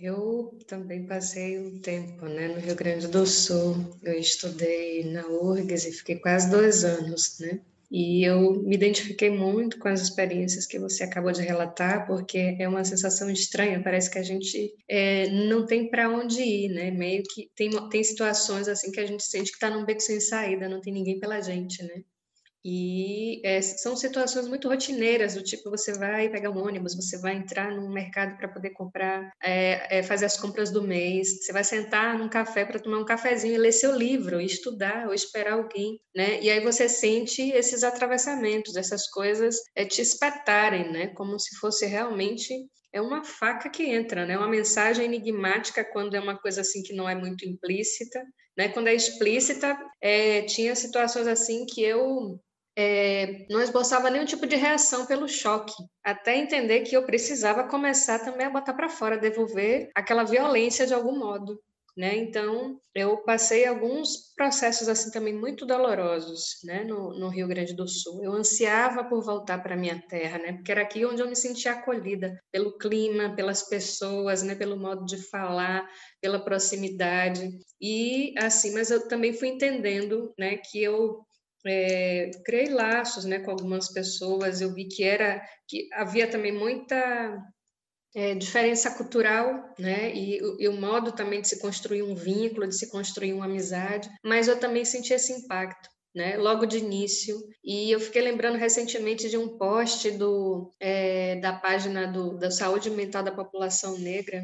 [SPEAKER 1] Eu também passei um tempo né, no Rio Grande do Sul. Eu estudei na URGS e fiquei quase dois anos, né? E eu me identifiquei muito com as experiências que você acabou de relatar, porque é uma sensação estranha. Parece que a gente é, não tem para onde ir, né? Meio que tem, tem situações assim que a gente sente que está num beco sem saída, não tem ninguém pela gente, né? E é, são situações muito rotineiras, do tipo, você vai pegar um ônibus, você vai entrar no mercado para poder comprar, é, é, fazer as compras do mês, você vai sentar num café para tomar um cafezinho e ler seu livro, estudar ou esperar alguém, né? E aí você sente esses atravessamentos, essas coisas te espetarem, né? Como se fosse realmente é uma faca que entra, né? Uma mensagem enigmática quando é uma coisa assim que não é muito implícita, né? Quando é explícita, é, tinha situações assim que eu é, não esboçava nenhum tipo de reação pelo choque, até entender que eu precisava começar também a botar para fora, devolver aquela violência de algum modo. Né? Então, eu passei alguns processos assim também muito dolorosos, né, no, no Rio Grande do Sul. Eu ansiava por voltar para minha terra, né, porque era aqui onde eu me sentia acolhida pelo clima, pelas pessoas, né, pelo modo de falar, pela proximidade. E assim, mas eu também fui entendendo, né, que eu é, criei laços né, com algumas pessoas, eu vi que era que havia também muita é, diferença cultural, né, e, e, o modo também de se construir um vínculo, de se construir uma amizade, mas eu também senti esse impacto. Né, logo de início. E eu fiquei lembrando recentemente de um post do, é, da página do, da saúde mental da população negra,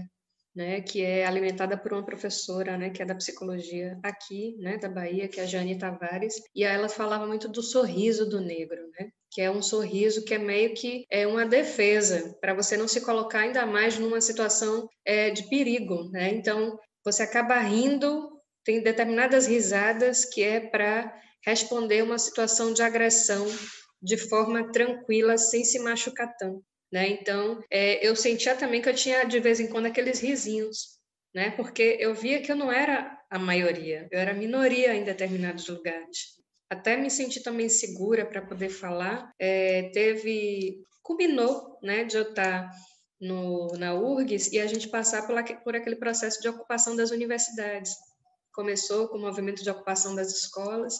[SPEAKER 1] né, que é alimentada por uma professora, né, que é da psicologia aqui, né, da Bahia, que é a Jane Tavares, e ela falava muito do sorriso do negro, né, que é um sorriso que é meio que é uma defesa para você não se colocar ainda mais numa situação é, de perigo, né? Então você acaba rindo, tem determinadas risadas que é para responder uma situação de agressão de forma tranquila, sem se machucar tanto. Né? Então, é, eu sentia também que eu tinha de vez em quando aqueles risinhos, né? Porque eu via que eu não era a maioria, eu era minoria em determinados lugares. Até me senti também segura para poder falar. É, teve, culminou, né, de eu estar no, na URGS e a gente passar por, por aquele processo de ocupação das universidades. Começou com o movimento de ocupação das escolas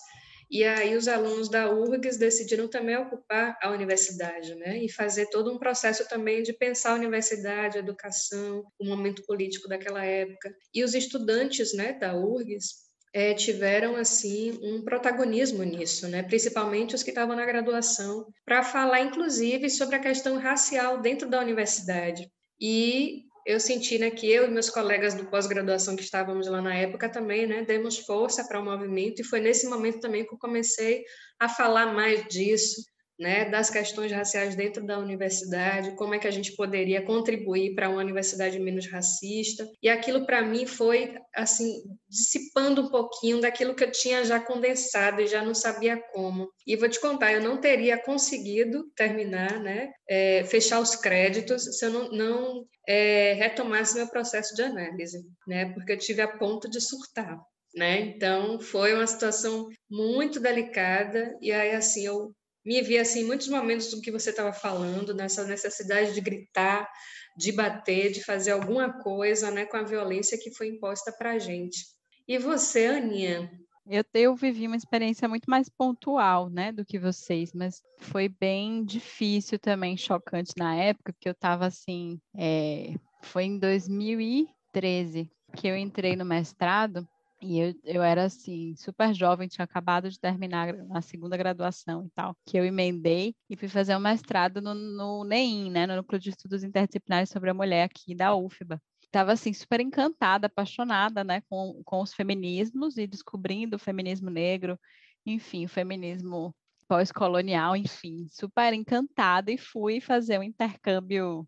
[SPEAKER 1] e aí os alunos da URGS decidiram também ocupar a universidade, né? E fazer todo um processo também de pensar a universidade, a educação, o momento político daquela época. E os estudantes, né, da URGS é, tiveram assim um protagonismo nisso, né? Principalmente os que estavam na graduação, para falar inclusive sobre a questão racial dentro da universidade. E eu senti né, que eu e meus colegas do pós-graduação que estávamos lá na época também, né, demos força para o movimento e foi nesse momento também que eu comecei a falar mais disso, né, das questões raciais dentro da universidade, como é que a gente poderia contribuir para uma universidade menos racista. E aquilo para mim foi assim dissipando um pouquinho daquilo que eu tinha já condensado e já não sabia como. E vou te contar, eu não teria conseguido terminar, né, é, fechar os créditos se eu não, não é, retomasse meu processo de análise, né, porque eu tive a ponto de surtar. Né? Então foi uma situação muito delicada e aí assim eu me vi assim muitos momentos do que você estava falando, nessa necessidade de gritar, de bater, de fazer alguma coisa, né, com a violência que foi imposta para a gente. E você, Aninha,
[SPEAKER 3] Eu, eu vivi uma experiência muito mais pontual, né, do que vocês, mas foi bem difícil também, chocante na época, que eu estava assim, é, foi em 2013 que eu entrei no mestrado e eu, eu era assim, super jovem, tinha acabado de terminar a segunda graduação e tal, que eu emendei e fui fazer um mestrado no, no NEIM, né, no Núcleo de Estudos Interdisciplinares sobre a Mulher aqui da UFBA. Estava assim, super encantada, apaixonada, né, com, com os feminismos e descobrindo o feminismo negro, enfim, o feminismo pós-colonial, enfim, super encantada e fui fazer um intercâmbio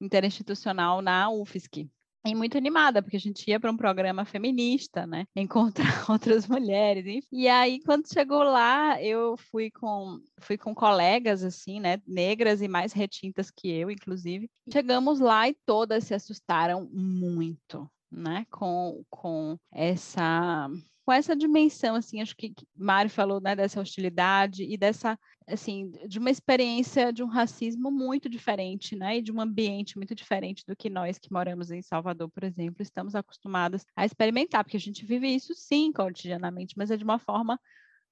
[SPEAKER 3] interinstitucional na UFSC e muito animada, porque a gente ia para um programa feminista, né? Encontrar *laughs* outras mulheres. Enfim. E aí, quando chegou lá, eu fui com, fui com colegas, assim, né? Negras e mais retintas que eu, inclusive. Chegamos lá e todas se assustaram muito, né? Com, com essa com essa dimensão, assim, acho que Mário falou, né, dessa hostilidade e dessa, assim, de uma experiência de um racismo muito diferente, né, e de um ambiente muito diferente do que nós que moramos em Salvador, por exemplo, estamos acostumados a experimentar, porque a gente vive isso sim cotidianamente, mas é de uma forma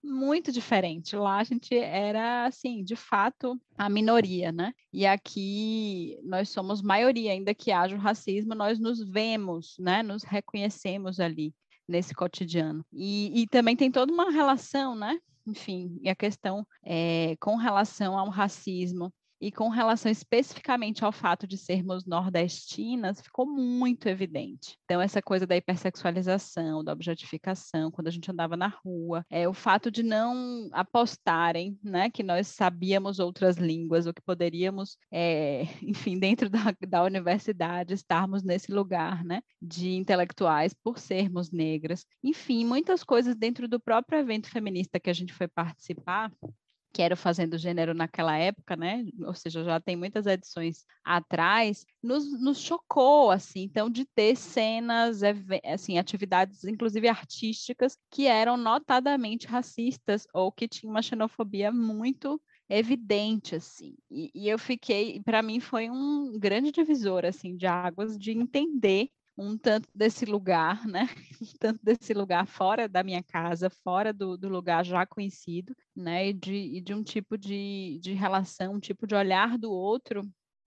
[SPEAKER 3] muito diferente. Lá a gente era, assim, de fato, a minoria, né? E aqui nós somos maioria, ainda que haja o racismo, nós nos vemos, né? Nos reconhecemos ali nesse cotidiano. E, e também tem toda uma relação, né? Enfim, e a questão é, com relação ao racismo e com relação especificamente ao fato de sermos nordestinas, ficou muito evidente. Então, essa coisa da hipersexualização, da objetificação, quando a gente andava na rua, é o fato de não apostarem, né, que nós sabíamos outras línguas, ou que poderíamos, é, enfim, dentro da, da universidade, estarmos nesse lugar, né, de intelectuais por sermos negras. Enfim, muitas coisas dentro do próprio evento feminista que a gente foi participar, que era Fazendo Gênero naquela época, né? Ou seja, já tem muitas edições atrás, nos, nos chocou, assim, então, de ter cenas, assim, atividades, inclusive artísticas, que eram notadamente racistas ou que tinham uma xenofobia muito evidente assim e, e eu fiquei para mim foi um grande divisor assim de águas de entender um tanto desse lugar, né? *laughs* Um tanto desse lugar fora da minha casa, fora do, do lugar já conhecido, né? E de, e de um tipo de, de relação, um tipo de olhar do outro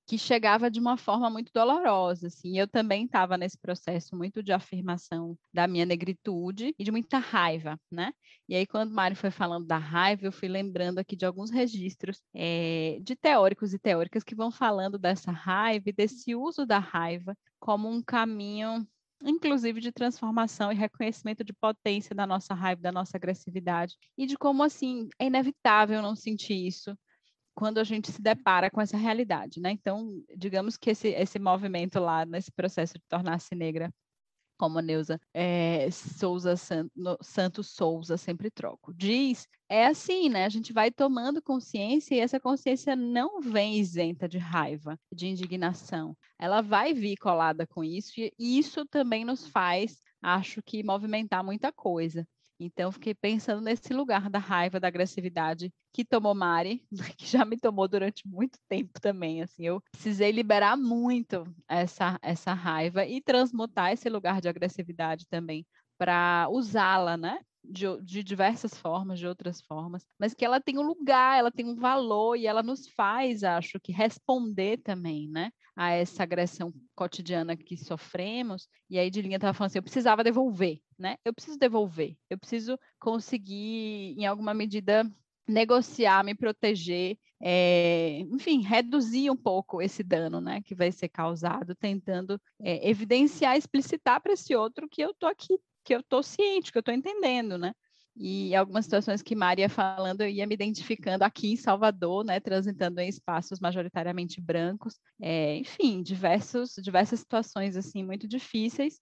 [SPEAKER 3] que chegava de uma forma muito dolorosa, assim. Eu também estava nesse processo muito de afirmação da minha negritude e de muita raiva, né? E aí, quando o Mário foi falando da raiva, eu fui lembrando aqui de alguns registros é, de teóricos e teóricas que vão falando dessa raiva e desse uso da raiva como um caminho inclusive de transformação e reconhecimento de potência da nossa raiva, da nossa agressividade, e de como assim é inevitável não sentir isso quando a gente se depara com essa realidade, né? Então, digamos que esse, esse movimento lá, nesse processo de tornar-se negra, como Neuza é, Souza Santo, Santos Souza, sempre troco, diz, é assim, né? A gente vai tomando consciência e essa consciência não vem isenta de raiva, de indignação. Ela vai vir colada com isso e isso também nos faz, acho que, movimentar muita coisa. Então, fiquei pensando nesse lugar da raiva, da agressividade que tomou Mari, *laughs* que já me tomou durante muito tempo também. Assim, eu precisei liberar muito essa, essa raiva e transmutar esse lugar de agressividade também para usá-la, né? De, de, diversas formas, de outras formas, mas que ela tem um lugar, ela tem um valor e ela nos faz, acho que, responder também, né? A essa agressão cotidiana que sofremos. E aí, de linha estava falando assim: eu precisava devolver, né? Eu preciso devolver, eu preciso conseguir, em alguma medida, negociar, me proteger, é, enfim, reduzir um pouco esse dano, né, que vai ser causado, tentando é, evidenciar, explicitar para esse outro que eu tô aqui que eu estou ciente, que eu estou entendendo, né? E algumas situações que Maria falando, eu ia me identificando aqui em Salvador, né, transitando em espaços majoritariamente brancos, é, enfim, diversos, diversas situações assim muito difíceis,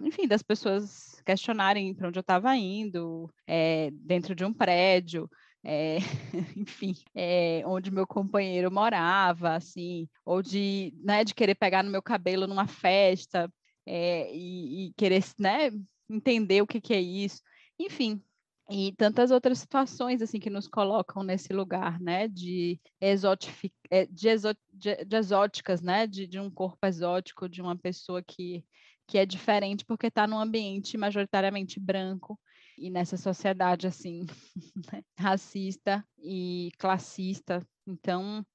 [SPEAKER 3] enfim, das pessoas questionarem para onde eu estava indo, é, dentro de um prédio, é, *laughs* enfim, é, onde meu companheiro morava, assim, ou de, né, de querer pegar no meu cabelo numa festa é, e, e, querer, né, entender o que, que é isso, enfim. E tantas outras situações assim que nos colocam nesse lugar, né, de, exotific... De, exo... de, de exóticas, né, de, de um corpo exótico, de uma pessoa que, que é diferente porque está num ambiente majoritariamente branco. e nessa sociedade assim *laughs* né, racista e classista. Então,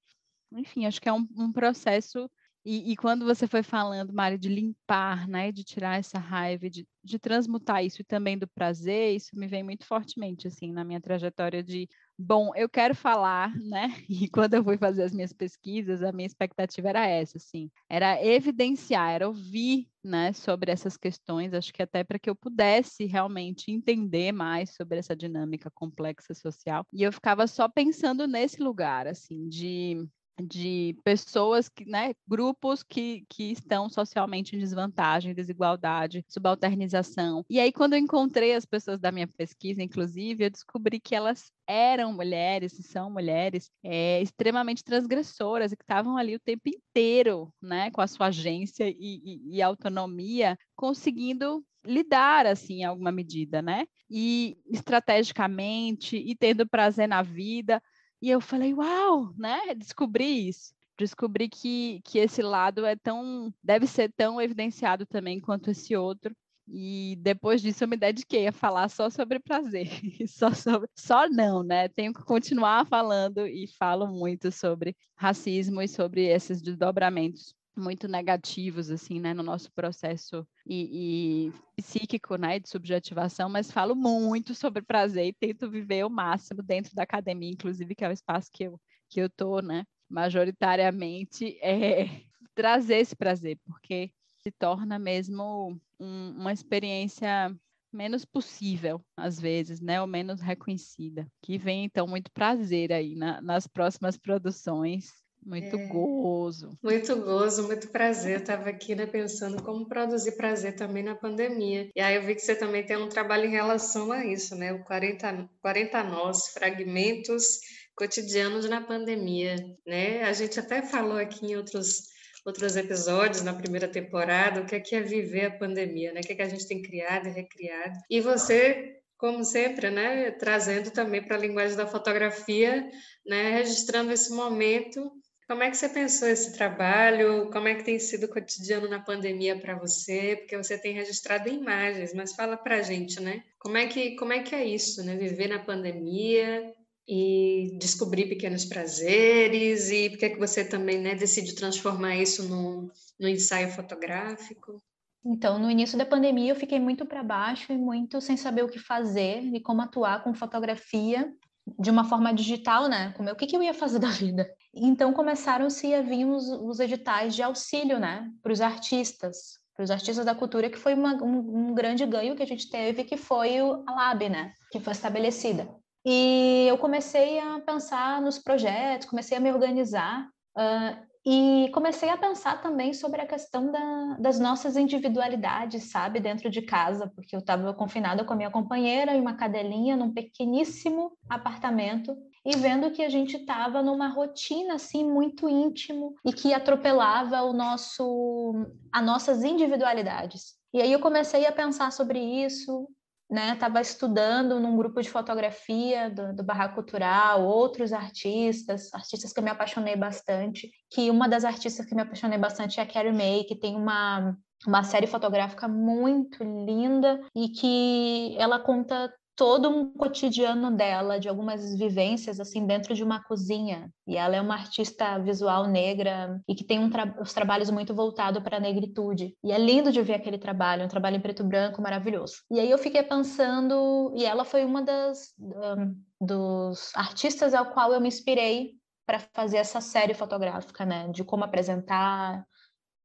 [SPEAKER 3] enfim, acho que é um, um processo e, e, quando você foi falando, Mari, de limpar, né, de tirar essa raiva, de, de transmutar isso e também do prazer, isso me vem muito fortemente, assim, na minha trajetória de, bom, eu quero falar, *laughs* né, e quando eu fui fazer as minhas pesquisas, a minha expectativa era essa, assim, era evidenciar, era ouvir, né, sobre essas questões, acho que até para que eu pudesse realmente entender mais sobre essa dinâmica complexa social, e eu ficava só pensando nesse lugar, assim, de de pessoas, que, né, grupos que, que estão socialmente em desvantagem, desigualdade, subalternização. E aí, quando eu encontrei as pessoas da minha pesquisa, inclusive, eu descobri que elas eram mulheres e são mulheres é, extremamente transgressoras e que estavam ali o tempo inteiro, né, com a sua agência e, e, e autonomia, conseguindo lidar assim em alguma medida, né? E estrategicamente e tendo prazer na vida, e eu falei, uau, né? Descobri isso. Descobri que, que esse lado é tão, deve ser tão evidenciado também quanto esse outro. E depois disso eu me dediquei a falar só sobre prazer, *laughs* só sobre, só não, né? Tenho que continuar falando e falo muito sobre racismo e sobre esses desdobramentos muito negativos assim, né, no nosso processo e, e, psíquico, né, de subjetivação, mas falo muito sobre prazer e tento viver o máximo dentro da academia, inclusive que é o espaço que eu que eu tô, né, majoritariamente é *laughs* trazer esse prazer, porque se torna mesmo um, uma experiência menos possível, às vezes, né, ou menos reconhecida. Que vem então muito prazer aí na, nas próximas produções muito é, gozo.
[SPEAKER 1] Muito gozo, muito prazer. Eu estava aqui né, pensando como produzir prazer também na pandemia. E aí eu vi que você também tem um trabalho em relação a isso, né? O 40, 40 Nós, Fragmentos Cotidianos na Pandemia, né? A gente até falou aqui em outros outros episódios na primeira temporada, o que é, que é viver a pandemia, né? O que, é que a gente tem criado e recriado. E você como sempre, né, trazendo também para a linguagem da fotografia, né, registrando esse momento como é que você pensou esse trabalho? Como é que tem sido o cotidiano na pandemia para você? Porque você tem registrado imagens, mas fala para gente, né? Como é que como é que é isso, né? Viver na pandemia e descobrir pequenos prazeres e por que que você também, né, decide transformar isso no, no ensaio fotográfico?
[SPEAKER 2] Então, no início da pandemia, eu fiquei muito para baixo e muito sem saber o que fazer e como atuar com fotografia de uma forma digital, né? Como eu, o que, que eu ia fazer *laughs* da vida? Então começaram-se a vir os, os editais de auxílio, né? Para os artistas, para os artistas da cultura, que foi uma, um, um, grande ganho que a gente teve, que foi o, a LAB, né? Que foi estabelecida. E eu comecei a pensar nos projetos, comecei a me organizar. Uh, e comecei a pensar também sobre a questão da, das nossas individualidades, sabe, dentro de casa, porque eu estava confinada com a minha companheira e uma cadelinha num pequeníssimo apartamento e vendo que a gente estava numa rotina assim muito íntimo e que atropelava o nosso, as nossas individualidades. E aí eu comecei a pensar sobre isso, né? Estava estudando num grupo de fotografia do, do Barraco Cultural, outros artistas, artistas que eu me apaixonei bastante. Que uma das artistas que me apaixonei bastante é a Carrie May, que tem uma uma série fotográfica muito linda e que ela conta todo um cotidiano dela, de algumas vivências assim dentro de uma cozinha. E ela é uma artista visual negra e que tem um tra os trabalhos muito voltados para a negritude. E é lindo de ver aquele trabalho, um trabalho em preto e branco maravilhoso. E aí eu fiquei pensando, e ela foi uma das um, dos artistas ao qual eu me inspirei para fazer essa série fotográfica, né, de como apresentar,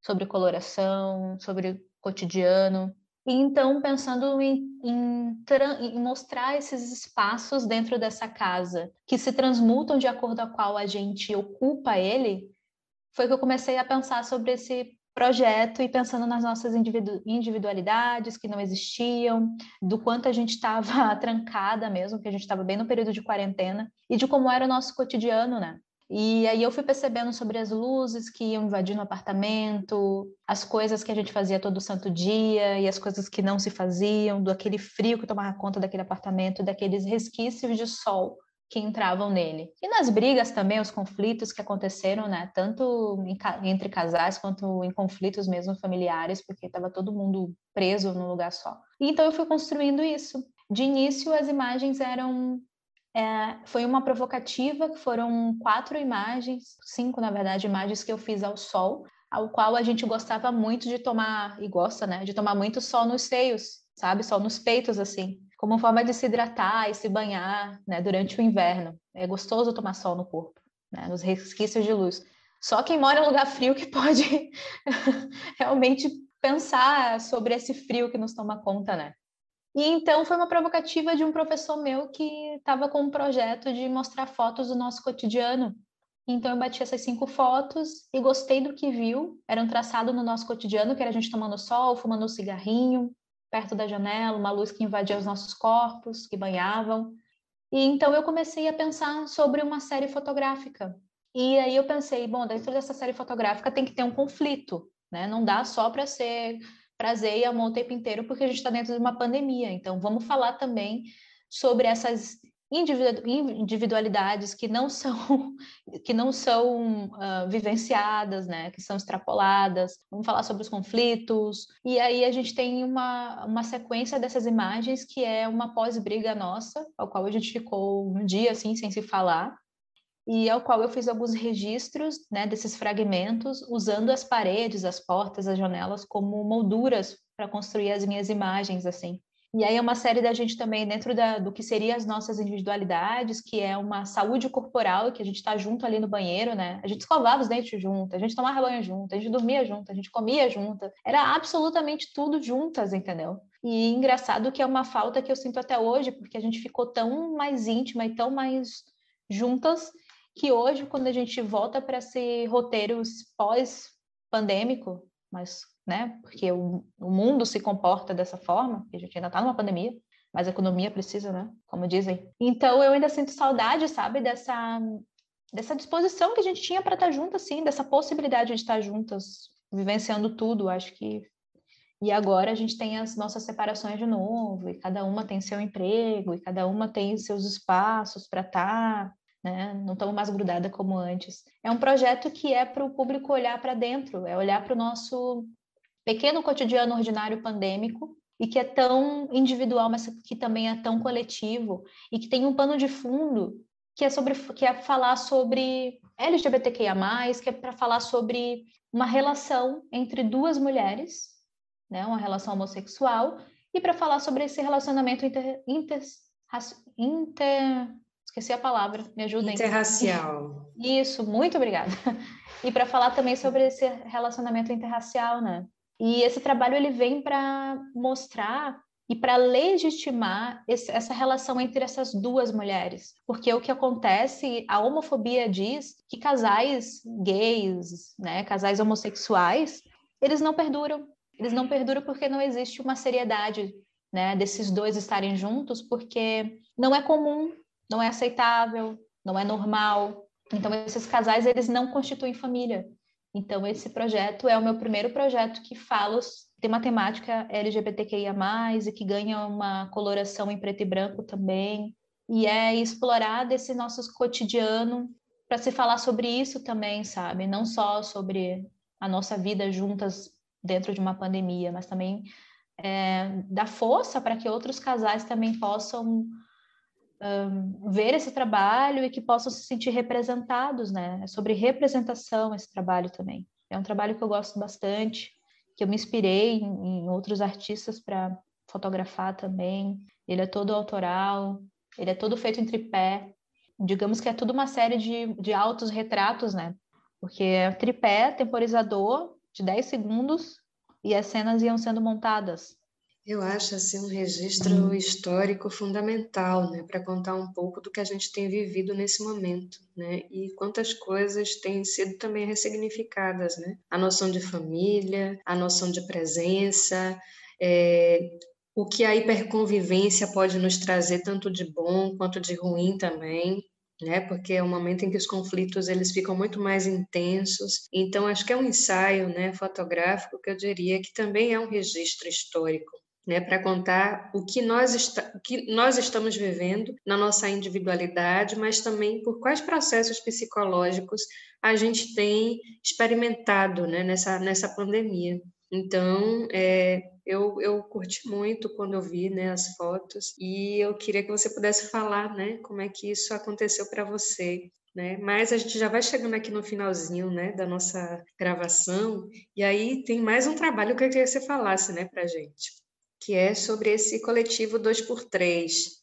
[SPEAKER 2] sobre coloração, sobre cotidiano. E então, pensando em, em, em, mostrar esses espaços dentro dessa casa, que se transmutam de acordo a qual a gente ocupa ele, foi que eu comecei a pensar sobre esse projeto e pensando nas nossas individu individualidades que não existiam, do quanto a gente estava *laughs* trancada mesmo, que a gente estava bem no período de quarentena, e de como era o nosso cotidiano, né? E aí eu fui percebendo sobre as luzes que iam invadindo o apartamento, as coisas que a gente fazia todo santo dia e as coisas que não se faziam, do aquele frio que tomava conta daquele apartamento, daqueles resquícios de sol que entravam nele. E nas brigas também, os conflitos que aconteceram, né, tanto em, entre casais quanto em conflitos mesmo familiares, porque estava todo mundo preso num lugar só. E então eu fui construindo isso. De início, as imagens eram é, foi uma provocativa, que foram quatro imagens, cinco, na verdade, imagens que eu fiz ao sol, ao qual a gente gostava muito de tomar, e gosta, né, de tomar muito sol nos seios, sabe, sol nos peitos, assim, como forma de se hidratar e se banhar, né, durante o inverno. É gostoso tomar sol no corpo, né, nos resquícios de luz. Só quem mora em lugar frio que pode *laughs* realmente pensar sobre esse frio que nos toma conta, né? E então foi uma provocativa de um professor meu que estava com um projeto de mostrar fotos do nosso cotidiano. Então eu bati essas cinco fotos e gostei do que viu. Era um traçado no nosso cotidiano, que era a gente tomando sol, fumando um cigarrinho, perto da janela, uma luz que invadia os nossos corpos, que banhavam. E então eu comecei a pensar sobre uma série fotográfica. E aí eu pensei, bom, dentro dessa série fotográfica tem que ter um conflito, né? Não dá só para ser prazer e amor o tempo inteiro, porque a gente está dentro de uma pandemia. Então, vamos falar também sobre essas individualidades que não são *laughs* que não são uh, vivenciadas, né, que são extrapoladas. Vamos falar sobre os conflitos. E aí a gente tem uma, uma sequência dessas imagens que é uma pós-briga nossa, ao qual a gente ficou um dia assim sem se falar e ao qual eu fiz alguns registros né, desses fragmentos, usando as paredes, as portas, as janelas como molduras para construir as minhas imagens, assim. E aí é uma série da gente também dentro da, do que seriam as nossas individualidades, que é uma saúde corporal, que a gente está junto ali no banheiro, né? A gente escovava os dentes junto, a gente tomava banho junto, a gente dormia junto, a gente comia junto. Era absolutamente tudo juntas, entendeu? E engraçado que é uma falta que eu sinto até hoje, porque a gente ficou tão mais íntima e tão mais juntas que hoje, quando a gente volta para esse roteiro pós-pandêmico, mas, né, porque o, o, mundo se comporta dessa forma, a gente ainda está numa pandemia, mas a economia precisa, né, como dizem. Então, eu ainda sinto saudade, sabe, dessa, dessa disposição que a gente tinha para estar tá junto, assim, dessa possibilidade de estar juntas, vivenciando tudo, acho que e agora a gente tem as nossas separações de novo, e cada uma tem seu emprego, e cada uma tem seus espaços para estar, tá, né? Não estamos mais grudadas como antes. É um projeto que é para o público olhar para dentro, é olhar para o nosso pequeno cotidiano ordinário pandêmico e que é tão individual, mas que também é tão coletivo e que tem um pano de fundo que é sobre que é falar sobre LGBTQIA+, que é para falar sobre uma relação entre duas mulheres, né, uma relação homossexual, e para falar sobre esse relacionamento inter, inter, inter Esqueci a palavra, me ajudem.
[SPEAKER 1] Interracial.
[SPEAKER 2] Isso, muito obrigada. E para falar também sobre esse relacionamento interracial, né? E esse trabalho ele vem para mostrar e para legitimar esse, essa relação entre essas duas mulheres. Porque o que acontece, a homofobia diz que casais gays, né, casais homossexuais, eles não perduram. Eles não perduram porque não existe uma seriedade né, desses dois estarem juntos, porque não é comum não é aceitável, não é normal. Então esses casais eles não constituem família. Então esse projeto é o meu primeiro projeto que fala tem uma temática LGBTQIA+, e que ganha uma coloração em preto e branco também, e é explorar desse nosso cotidiano para se falar sobre isso também, sabe? Não só sobre a nossa vida juntas dentro de uma pandemia, mas também é, dar força para que outros casais também possam um, ver esse trabalho e que possam se sentir representados, né? É sobre representação esse trabalho também. É um trabalho que eu gosto bastante, que eu me inspirei em, em outros artistas para fotografar também. Ele é todo autoral, ele é todo feito em tripé. Digamos que é tudo uma série de, de altos retratos, né? Porque é tripé, temporizador de 10 segundos e as cenas iam sendo montadas.
[SPEAKER 1] Eu acho assim um registro hum. histórico fundamental, né, para contar um pouco do que a gente tem vivido nesse momento, né, e quantas coisas têm sido também ressignificadas, né, a noção de família, a noção de presença, é, o que a hiperconvivência pode nos trazer tanto de bom quanto de ruim também, né? Porque é um momento em que os conflitos eles ficam muito mais intensos. Então acho que é um ensaio, né, fotográfico que eu diria que também é um registro histórico, né, para contar o que, nós que nós estamos vivendo na nossa individualidade, mas também por quais processos psicológicos a gente tem experimentado né, nessa, nessa pandemia. Então, é, eu, eu curti muito quando eu vi né, as fotos e eu queria que você pudesse falar né, como é que isso aconteceu para você. Né? Mas a gente já vai chegando aqui no finalzinho né, da nossa gravação e aí tem mais um trabalho que eu queria que você falasse né, para a gente, que é sobre esse coletivo 2x3,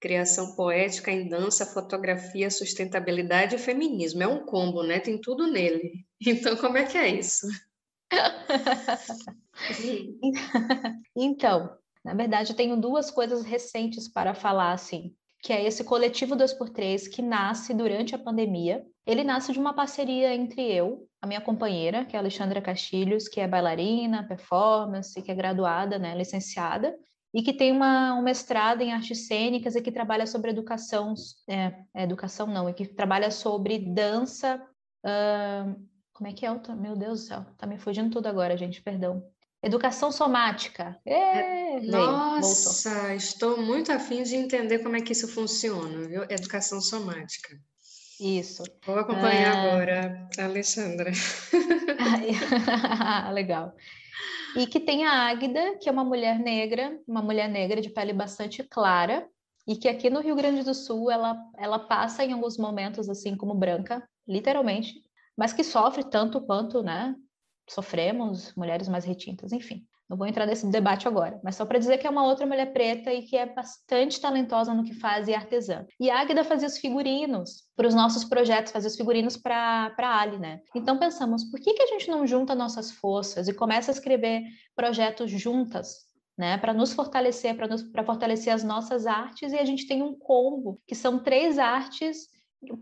[SPEAKER 1] criação poética em dança, fotografia, sustentabilidade e feminismo. É um combo, né? Tem tudo nele. *laughs* Então, como é que é isso? *laughs*
[SPEAKER 2] então, na verdade, eu tenho duas coisas recentes para falar, assim, que é esse coletivo 2x3 que nasce durante a pandemia. Ele nasce de uma parceria entre eu, a minha companheira, que é a Alexandra Castilhos, que é bailarina, performance, que é graduada, né, licenciada, e que tem uma, um mestrado em artes cênicas e que trabalha sobre educação, é, é educação não, e que trabalha sobre dança, uh, como é que é? O, meu Deus do céu, tá me fugindo tudo agora, gente, perdão. Educação somática. É,
[SPEAKER 1] veio, Nossa, estou muito afim de entender como é que isso funciona, viu? Educação somática.
[SPEAKER 2] Isso.
[SPEAKER 1] Vou acompanhar é... agora a Alexandra. *laughs* *laughs* *laughs*
[SPEAKER 2] Legal. E que tem a Águida, que é uma mulher negra, uma mulher negra de pele bastante clara, e que aqui no Rio Grande do Sul ela, ela passa em alguns momentos assim como branca, literalmente, mas que sofre tanto quanto, né, sofremos, mulheres mais retintas, enfim. Não vou entrar nesse debate agora, mas só para dizer que é uma outra mulher preta e que é bastante talentosa no que faz e é artesã. E a Águida fazia os figurinos para os nossos projetos, fazia os figurinos para a Ali, né? Então pensamos, por que, que a gente não junta nossas forças e começa a escrever projetos juntas, né, para nos fortalecer, para fortalecer as nossas artes, e a gente tem um combo, que são três artes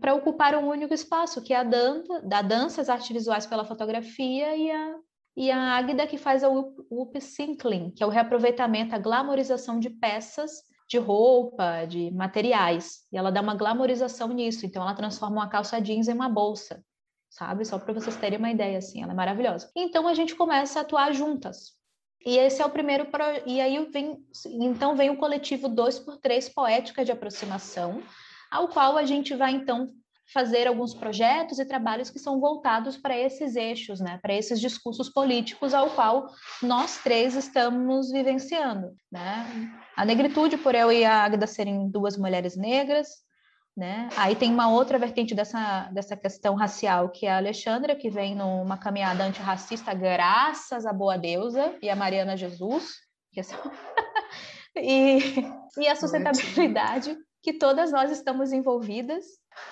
[SPEAKER 2] para ocupar um único espaço, que é a da dança, as artes visuais pela fotografia e a, e a Águida que faz o upcycling, que é o reaproveitamento, a glamorização de peças de roupa, de materiais. E ela dá uma glamorização nisso, então ela transforma uma calça jeans em uma bolsa, sabe? Só para vocês terem uma ideia assim, ela é maravilhosa. Então a gente começa a atuar juntas. E esse é o primeiro pro... e aí vem então vem o coletivo 2 por 3 poética de aproximação, ao qual a gente vai então fazer alguns projetos e trabalhos que são voltados para esses eixos, né, para esses discursos políticos ao qual nós três estamos vivenciando, né? A negritude por eu e a Agda serem duas mulheres negras, né? Aí tem uma outra vertente dessa, dessa questão racial, que é a Alexandra, que vem numa caminhada antirracista graças à boa deusa e a Mariana Jesus, que é só... *laughs* e, e a sustentabilidade que todas nós estamos envolvidas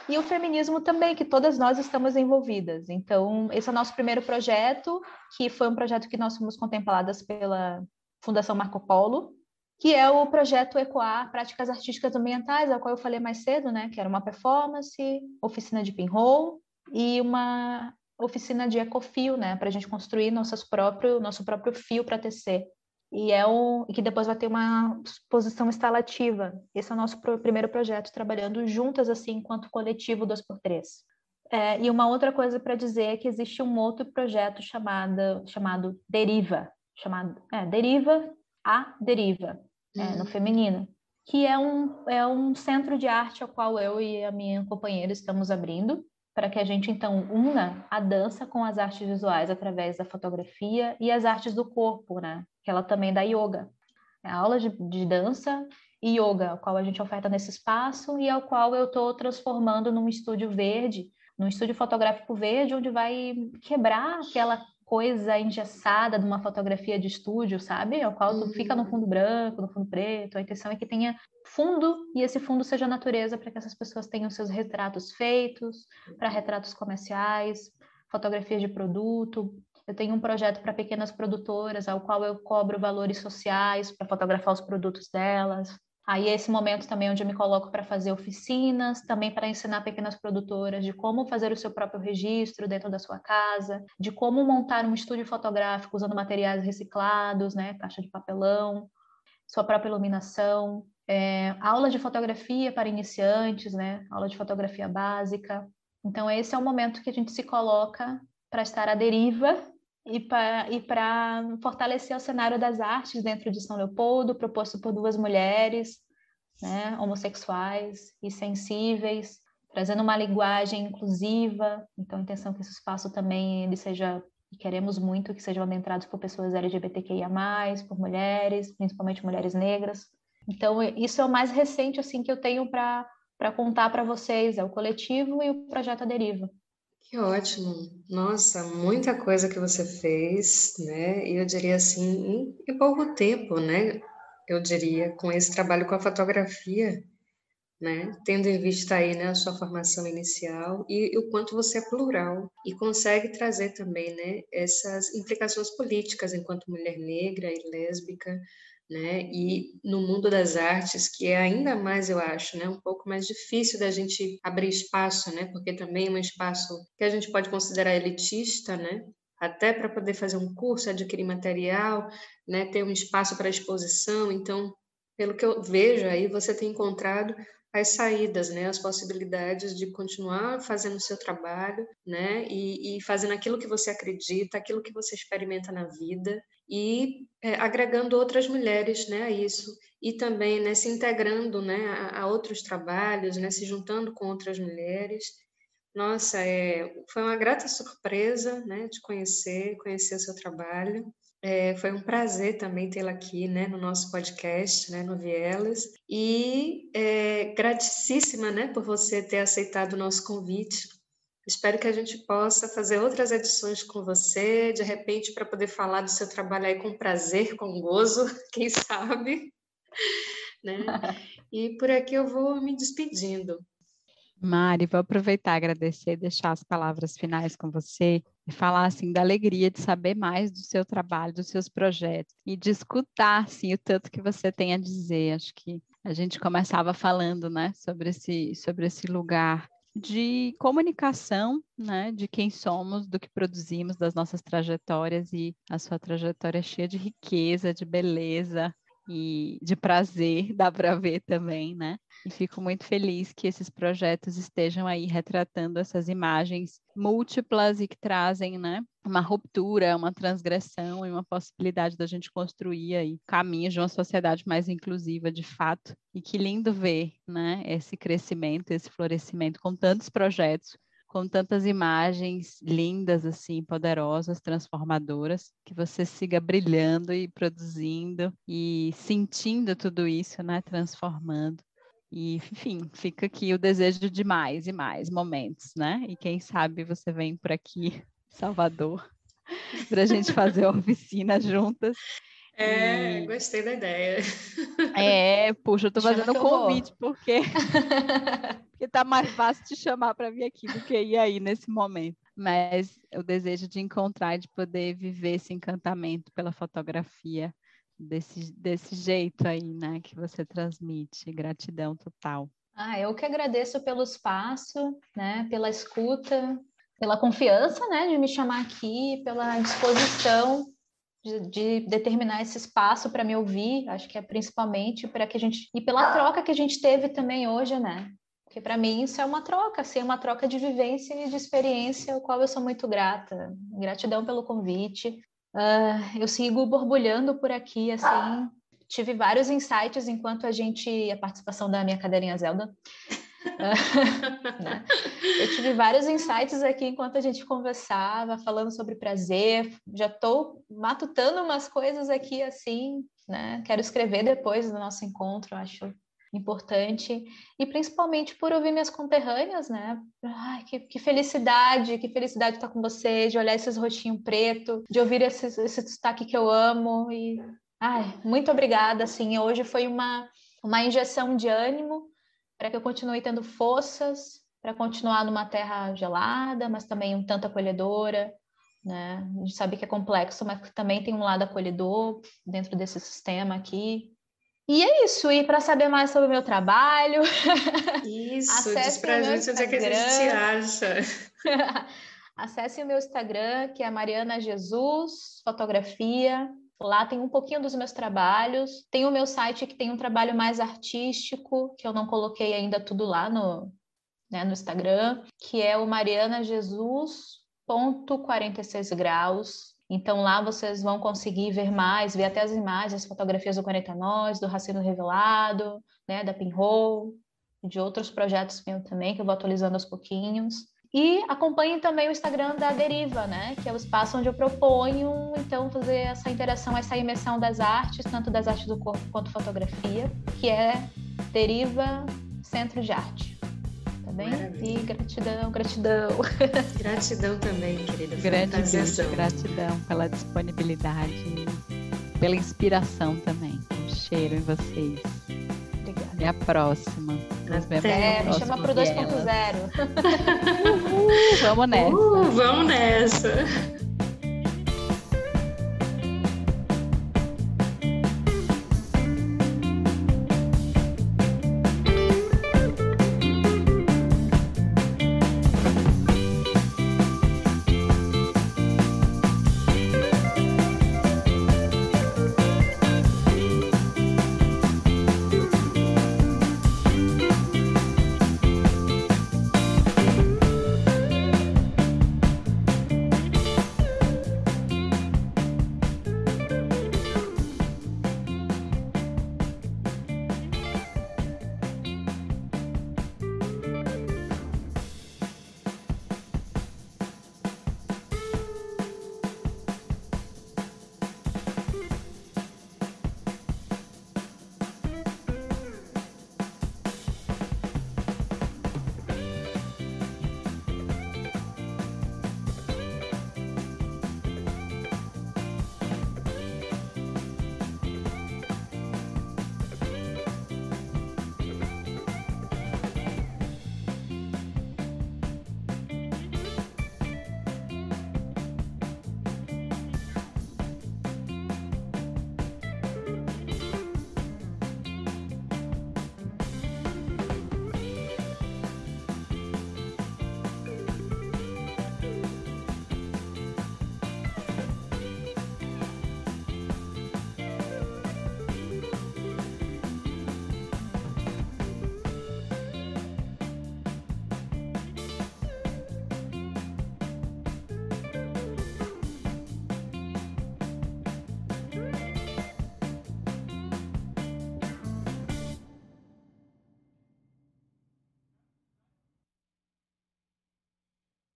[SPEAKER 2] e o feminismo também, que todas nós estamos envolvidas. Então, esse é o nosso primeiro projeto, que foi um projeto que nós fomos contempladas pela Fundação Marco Polo, que é o projeto Ecoar Práticas Artísticas Ambientais, ao qual eu falei mais cedo, né, que era uma performance, oficina de pinhole e uma oficina de ecofio, né, para a gente construir nossas próprio, nosso próprio fio para tecer e é o que depois vai ter uma exposição instalativa. Esse é o nosso pro, primeiro projeto, trabalhando juntas assim enquanto coletivo 2x3. É, e uma outra coisa para dizer é que existe um outro projeto chamado, chamado Deriva, chamado é, Deriva a Deriva, uhum. é, no uhum. feminino, que é um, é um centro de arte ao qual eu e a minha companheira estamos abrindo, para que a gente então una a dança com as artes visuais através da fotografia e as artes do corpo, né? Que ela também dá yoga. É aula de, de dança e yoga, ao qual a gente oferta nesse espaço e ao qual eu estou transformando num estúdio verde, num estúdio fotográfico verde, onde vai quebrar aquela coisa engessada de uma fotografia de estúdio, sabe? Ao qual tu fica no uhum. fundo branco, no fundo preto. A intenção é que tenha fundo e esse fundo seja natureza para que essas pessoas tenham seus retratos feitos, para retratos comerciais, fotografias de produto. Eu tenho um projeto para pequenas produtoras, ao qual eu cobro valores sociais para fotografar os produtos delas. Aí é esse momento também onde eu me coloco para fazer oficinas, também para ensinar pequenas produtoras de como fazer o seu próprio registro dentro da sua casa, de como montar um estúdio fotográfico usando materiais reciclados, né, caixa de papelão, sua própria iluminação, é, aula de fotografia para iniciantes, né, aula de fotografia básica. Então esse é o momento que a gente se coloca para estar à deriva e para fortalecer o cenário das artes dentro de São Leopoldo, proposto por duas mulheres né, homossexuais e sensíveis, trazendo uma linguagem inclusiva. Então, a intenção é que esse espaço também ele seja queremos muito que sejam adentrados por pessoas LGBTQIA+, por mulheres, principalmente mulheres negras. Então, isso é o mais recente assim que eu tenho para contar para vocês, é o coletivo e o projeto Deriva.
[SPEAKER 1] Que ótimo! Nossa, muita coisa que você fez, né? E eu diria assim, em pouco tempo, né? Eu diria, com esse trabalho com a fotografia, né? Tendo em vista aí, né, a sua formação inicial e, e o quanto você é plural e consegue trazer também, né, essas implicações políticas enquanto mulher negra e lésbica, né? E no mundo das artes, que é ainda mais, eu acho, né, um pouco mais difícil da gente abrir espaço, né? Porque também é um espaço que a gente pode considerar elitista, né? Até para poder fazer um curso, adquirir material, né, ter um espaço para exposição. Então, pelo que eu vejo aí, você tem encontrado as saídas, né, as possibilidades de continuar fazendo o seu trabalho, né, e, e, fazendo aquilo que você acredita, aquilo que você experimenta na vida e é, agregando outras mulheres, né, a isso e também, né, se integrando, né, a, a outros trabalhos, né, se juntando com outras mulheres. Nossa, é, foi uma grata surpresa, né, de conhecer, conhecer o seu trabalho. É, foi um prazer também tê-la aqui, né, no nosso podcast, né, no Vielas. E é, gratíssima, né, por você ter aceitado o nosso convite. Espero que a gente possa fazer outras edições com você, de repente, para poder falar do seu trabalho aí com prazer, com gozo, *laughs* quem sabe. *laughs* Né? E por aqui eu vou me despedindo.
[SPEAKER 3] Mari, vou aproveitar, agradecer, deixar as palavras finais com você e falar assim da alegria de saber mais do seu trabalho, dos seus projetos e de escutar assim o tanto que você tem a dizer. Acho que a gente começava falando, né, sobre esse sobre esse lugar de comunicação, né, de quem somos, do que produzimos, das nossas trajetórias e a sua trajetória é cheia de riqueza, de beleza, e de prazer, *laughs* dá para ver também, né? E fico muito feliz que esses projetos estejam aí retratando essas imagens múltiplas e que trazem, né, uma ruptura, uma transgressão e uma possibilidade da gente construir aí caminhos de uma sociedade mais inclusiva de fato. E que lindo ver, né, esse crescimento, esse florescimento com tantos projetos com tantas imagens lindas, assim, poderosas, transformadoras, que você siga brilhando e produzindo e sentindo tudo isso, né? Transformando. E, enfim, fica aqui o desejo de mais e mais momentos, né? E quem sabe você vem por aqui, *laughs* Salvador, para a gente fazer a oficina juntas.
[SPEAKER 1] É, e... gostei da ideia.
[SPEAKER 3] É, puxa, eu tô fazendo um convite, porque *laughs* porque tá mais fácil te chamar para vir aqui do que ir aí nesse momento. Mas o desejo de encontrar e de poder viver esse encantamento pela fotografia desse, desse jeito aí, né, que você transmite. Gratidão total.
[SPEAKER 2] Ah, eu que agradeço pelo espaço, né, pela escuta, pela confiança, né, de me chamar aqui, pela disposição de, de, determinar esse espaço para me ouvir, acho que é principalmente para que a gente e pela troca que a gente teve também hoje, né? Porque para mim isso é uma troca, assim, uma troca de vivência e de experiência, ao qual eu sou muito grata. Gratidão pelo convite. Uh, eu sigo borbulhando por aqui, assim. Tive vários insights enquanto a gente. a participação da minha cadeirinha Zelda. *laughs* Né? Eu tive vários insights aqui enquanto a gente conversava, falando sobre prazer. Já estou matutando umas coisas aqui assim, né? Quero escrever depois do nosso encontro, acho importante, e principalmente por ouvir minhas conterrâneas, né? Ai, que, que felicidade, que felicidade estar com você, de olhar esses rostinhos preto, de ouvir esse, esse destaque que eu amo, e ai, muito obrigada, assim, hoje foi uma, uma injeção de ânimo para que eu continue tendo forças para continuar numa terra gelada, mas também um tanto acolhedora, né? A gente sabe que é complexo, mas também tem um lado acolhedor dentro desse sistema aqui, e é isso. E para saber mais sobre o meu trabalho. *laughs*
[SPEAKER 1] Isso, diz pra gente onde é que a gente te acha. *laughs*
[SPEAKER 2] acesse o meu Instagram, que é Mariana Jesus Fotografia. Lá tem um pouquinho dos meus trabalhos. Tem o meu site que tem um trabalho mais artístico, que eu não coloquei ainda tudo lá no, né, no Instagram, que é o Mariana Jesus ponto 46 graus então lá vocês vão conseguir ver mais, ver até as imagens, as fotografias do 40 Nós, do Racino Revelado, né, da Pinhole, de outros projetos meus também, que eu vou atualizando aos pouquinhos. E acompanhem também o Instagram da Deriva, né? Que é o espaço onde eu proponho, então, fazer essa interação, essa imersão das artes, tanto das artes do corpo quanto fotografia, que é Deriva Centro de Arte. Tá bem? Maravilha. E gratidão, gratidão. *laughs*
[SPEAKER 1] Gratidão também, querida.
[SPEAKER 3] Gratidão, gratidão pela disponibilidade, pela inspiração também. Um cheiro em vocês. Obrigada. Até a próxima.
[SPEAKER 2] É, me chama pro 2.0. *laughs*
[SPEAKER 3] vamos nessa.
[SPEAKER 1] Uh, vamos nessa.